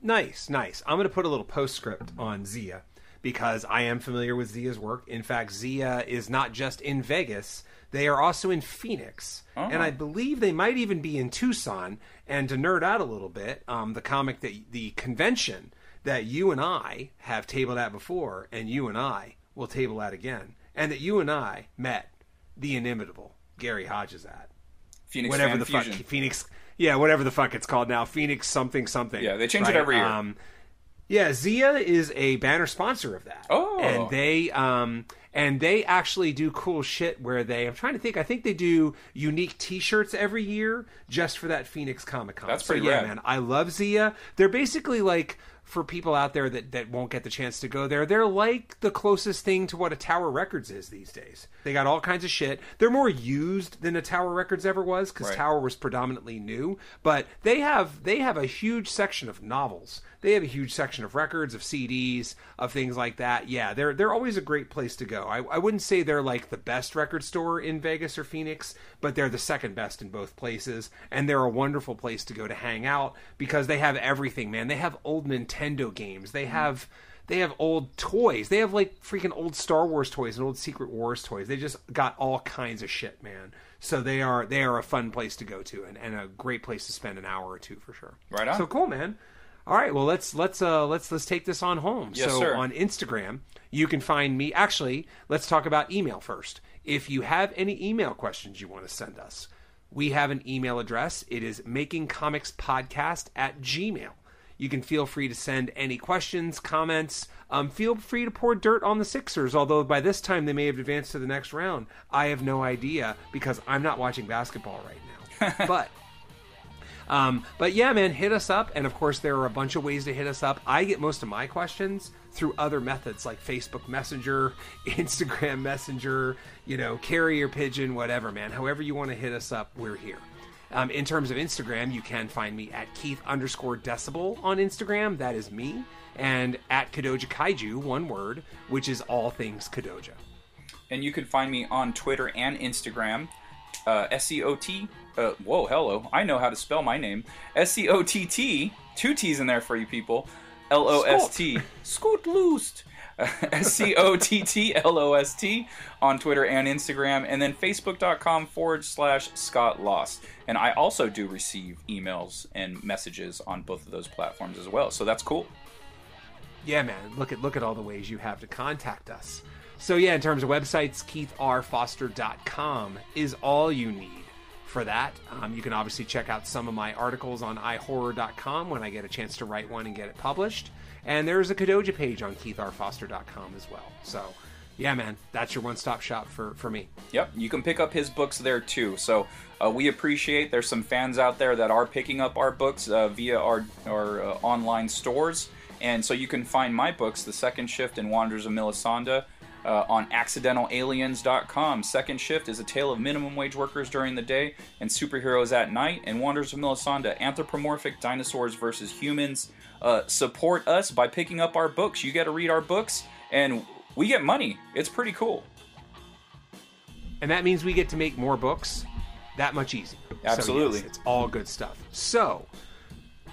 Nice, nice. I'm going to put a little postscript on Zia because I am familiar with Zia's work. In fact, Zia is not just in Vegas, they are also in Phoenix. And I believe they might even be in Tucson. And to nerd out a little bit, um, the comic that the convention that you and I have tabled at before, and you and I will table at again, and that you and I met the inimitable Gary Hodges at. Phoenix Whatever Fan the Fusion. fuck Phoenix yeah, whatever the fuck it's called now. Phoenix something something. Yeah, they change it every year. Um, yeah, Zia is a banner sponsor of that. Oh. and they um and they actually do cool shit where they. I'm trying to think. I think they do unique T-shirts every year just for that Phoenix Comic Con. That's So, pretty yeah, rad. man. I love Zia. They're basically like for people out there that, that won't get the chance to go there, they're like the closest thing to what a Tower Records is these days. They got all kinds of shit. They're more used than a Tower Records ever was because Right. Tower was predominantly new. But they have they have a huge section of novels. They have a huge section of records, of CDs, of things like that. Yeah, they're they're always a great place to go. I, I wouldn't say they're like the best record store in Vegas or Phoenix, but they're the second best in both places, and they're a wonderful place to go to hang out because they have everything, man. They have old Nintendo games. They have they have old toys. They have like freaking old Star Wars toys and old Secret Wars toys. They just got all kinds of shit, man. So they are they are a fun place to go to and, and a great place to spend an hour or two for sure. Right on. So cool, man. All right, well let's let's uh let's let's take this on home. Yes, so sir. on Instagram, you can find me. Actually, let's talk about email first. If you have any email questions you want to send us, we have an email address. It is makingcomicspodcast at gmail. You can feel free to send any questions, comments. Um, feel free to pour dirt on the Sixers, although by this time they may have advanced to the next round. I have no idea because I'm not watching basketball right now. but um, but yeah, man, hit us up. And of course, there are a bunch of ways to hit us up. I get most of my questions through other methods like Facebook Messenger, Instagram Messenger, you know, carrier pigeon, whatever, man. However you want to hit us up, we're here. Um, in terms of Instagram, you can find me at Keith underscore decibel on Instagram. That is me. And at Kadoja Kaiju, one word, which is all things Kadoja. and you can find me on Twitter and Instagram, uh, Uh, whoa, hello. I know how to spell my name. S C O T T. Two T's in there for you people. L O S T. Scoot Loost. S C O T T L O S T on Twitter and Instagram, and then facebook.com forward slash Scott Lost. And I also do receive emails and messages on both of those platforms as well. So that's cool. Yeah, man. Look at look at all the ways you have to contact us. So yeah, in terms of websites, keithrfoster.com is all you need for that. Um, you can obviously check out some of my articles on ihorror.com when I get a chance to write one and get it published. And there's a Kadoja page on keithrfoster.com as well. So yeah, man, that's your one-stop shop for for me. Yep, you can pick up his books there too. So uh, we appreciate there's some fans out there that are picking up our books uh, via our our uh, online stores, and so you can find my books, The Second Shift and Wanderers of Melisande. Uh, on accidentalaliens.com. Second Shift is a tale of minimum wage workers during the day and superheroes at night. And Wanderers of Melisande, anthropomorphic dinosaurs versus humans. Uh, support us by picking up our books. You get to read our books, and we get money. It's pretty cool. And that means we get to make more books that much easier. Absolutely. So, yes, it's all good stuff. So,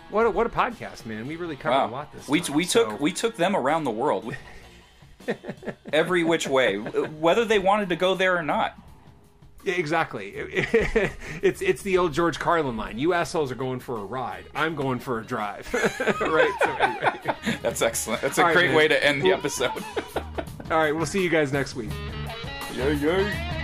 what a, what a podcast, man. We really covered Wow. a lot this we time. we So- took we took them around the world, We- every which way, whether they wanted to go there or not. Exactly. it's it's the old George Carlin line. You assholes are going for a ride. I'm going for a drive. right. So anyway. That's excellent. That's a All right, great man. way to end the episode. All right. We'll see you guys next week. yay, yay.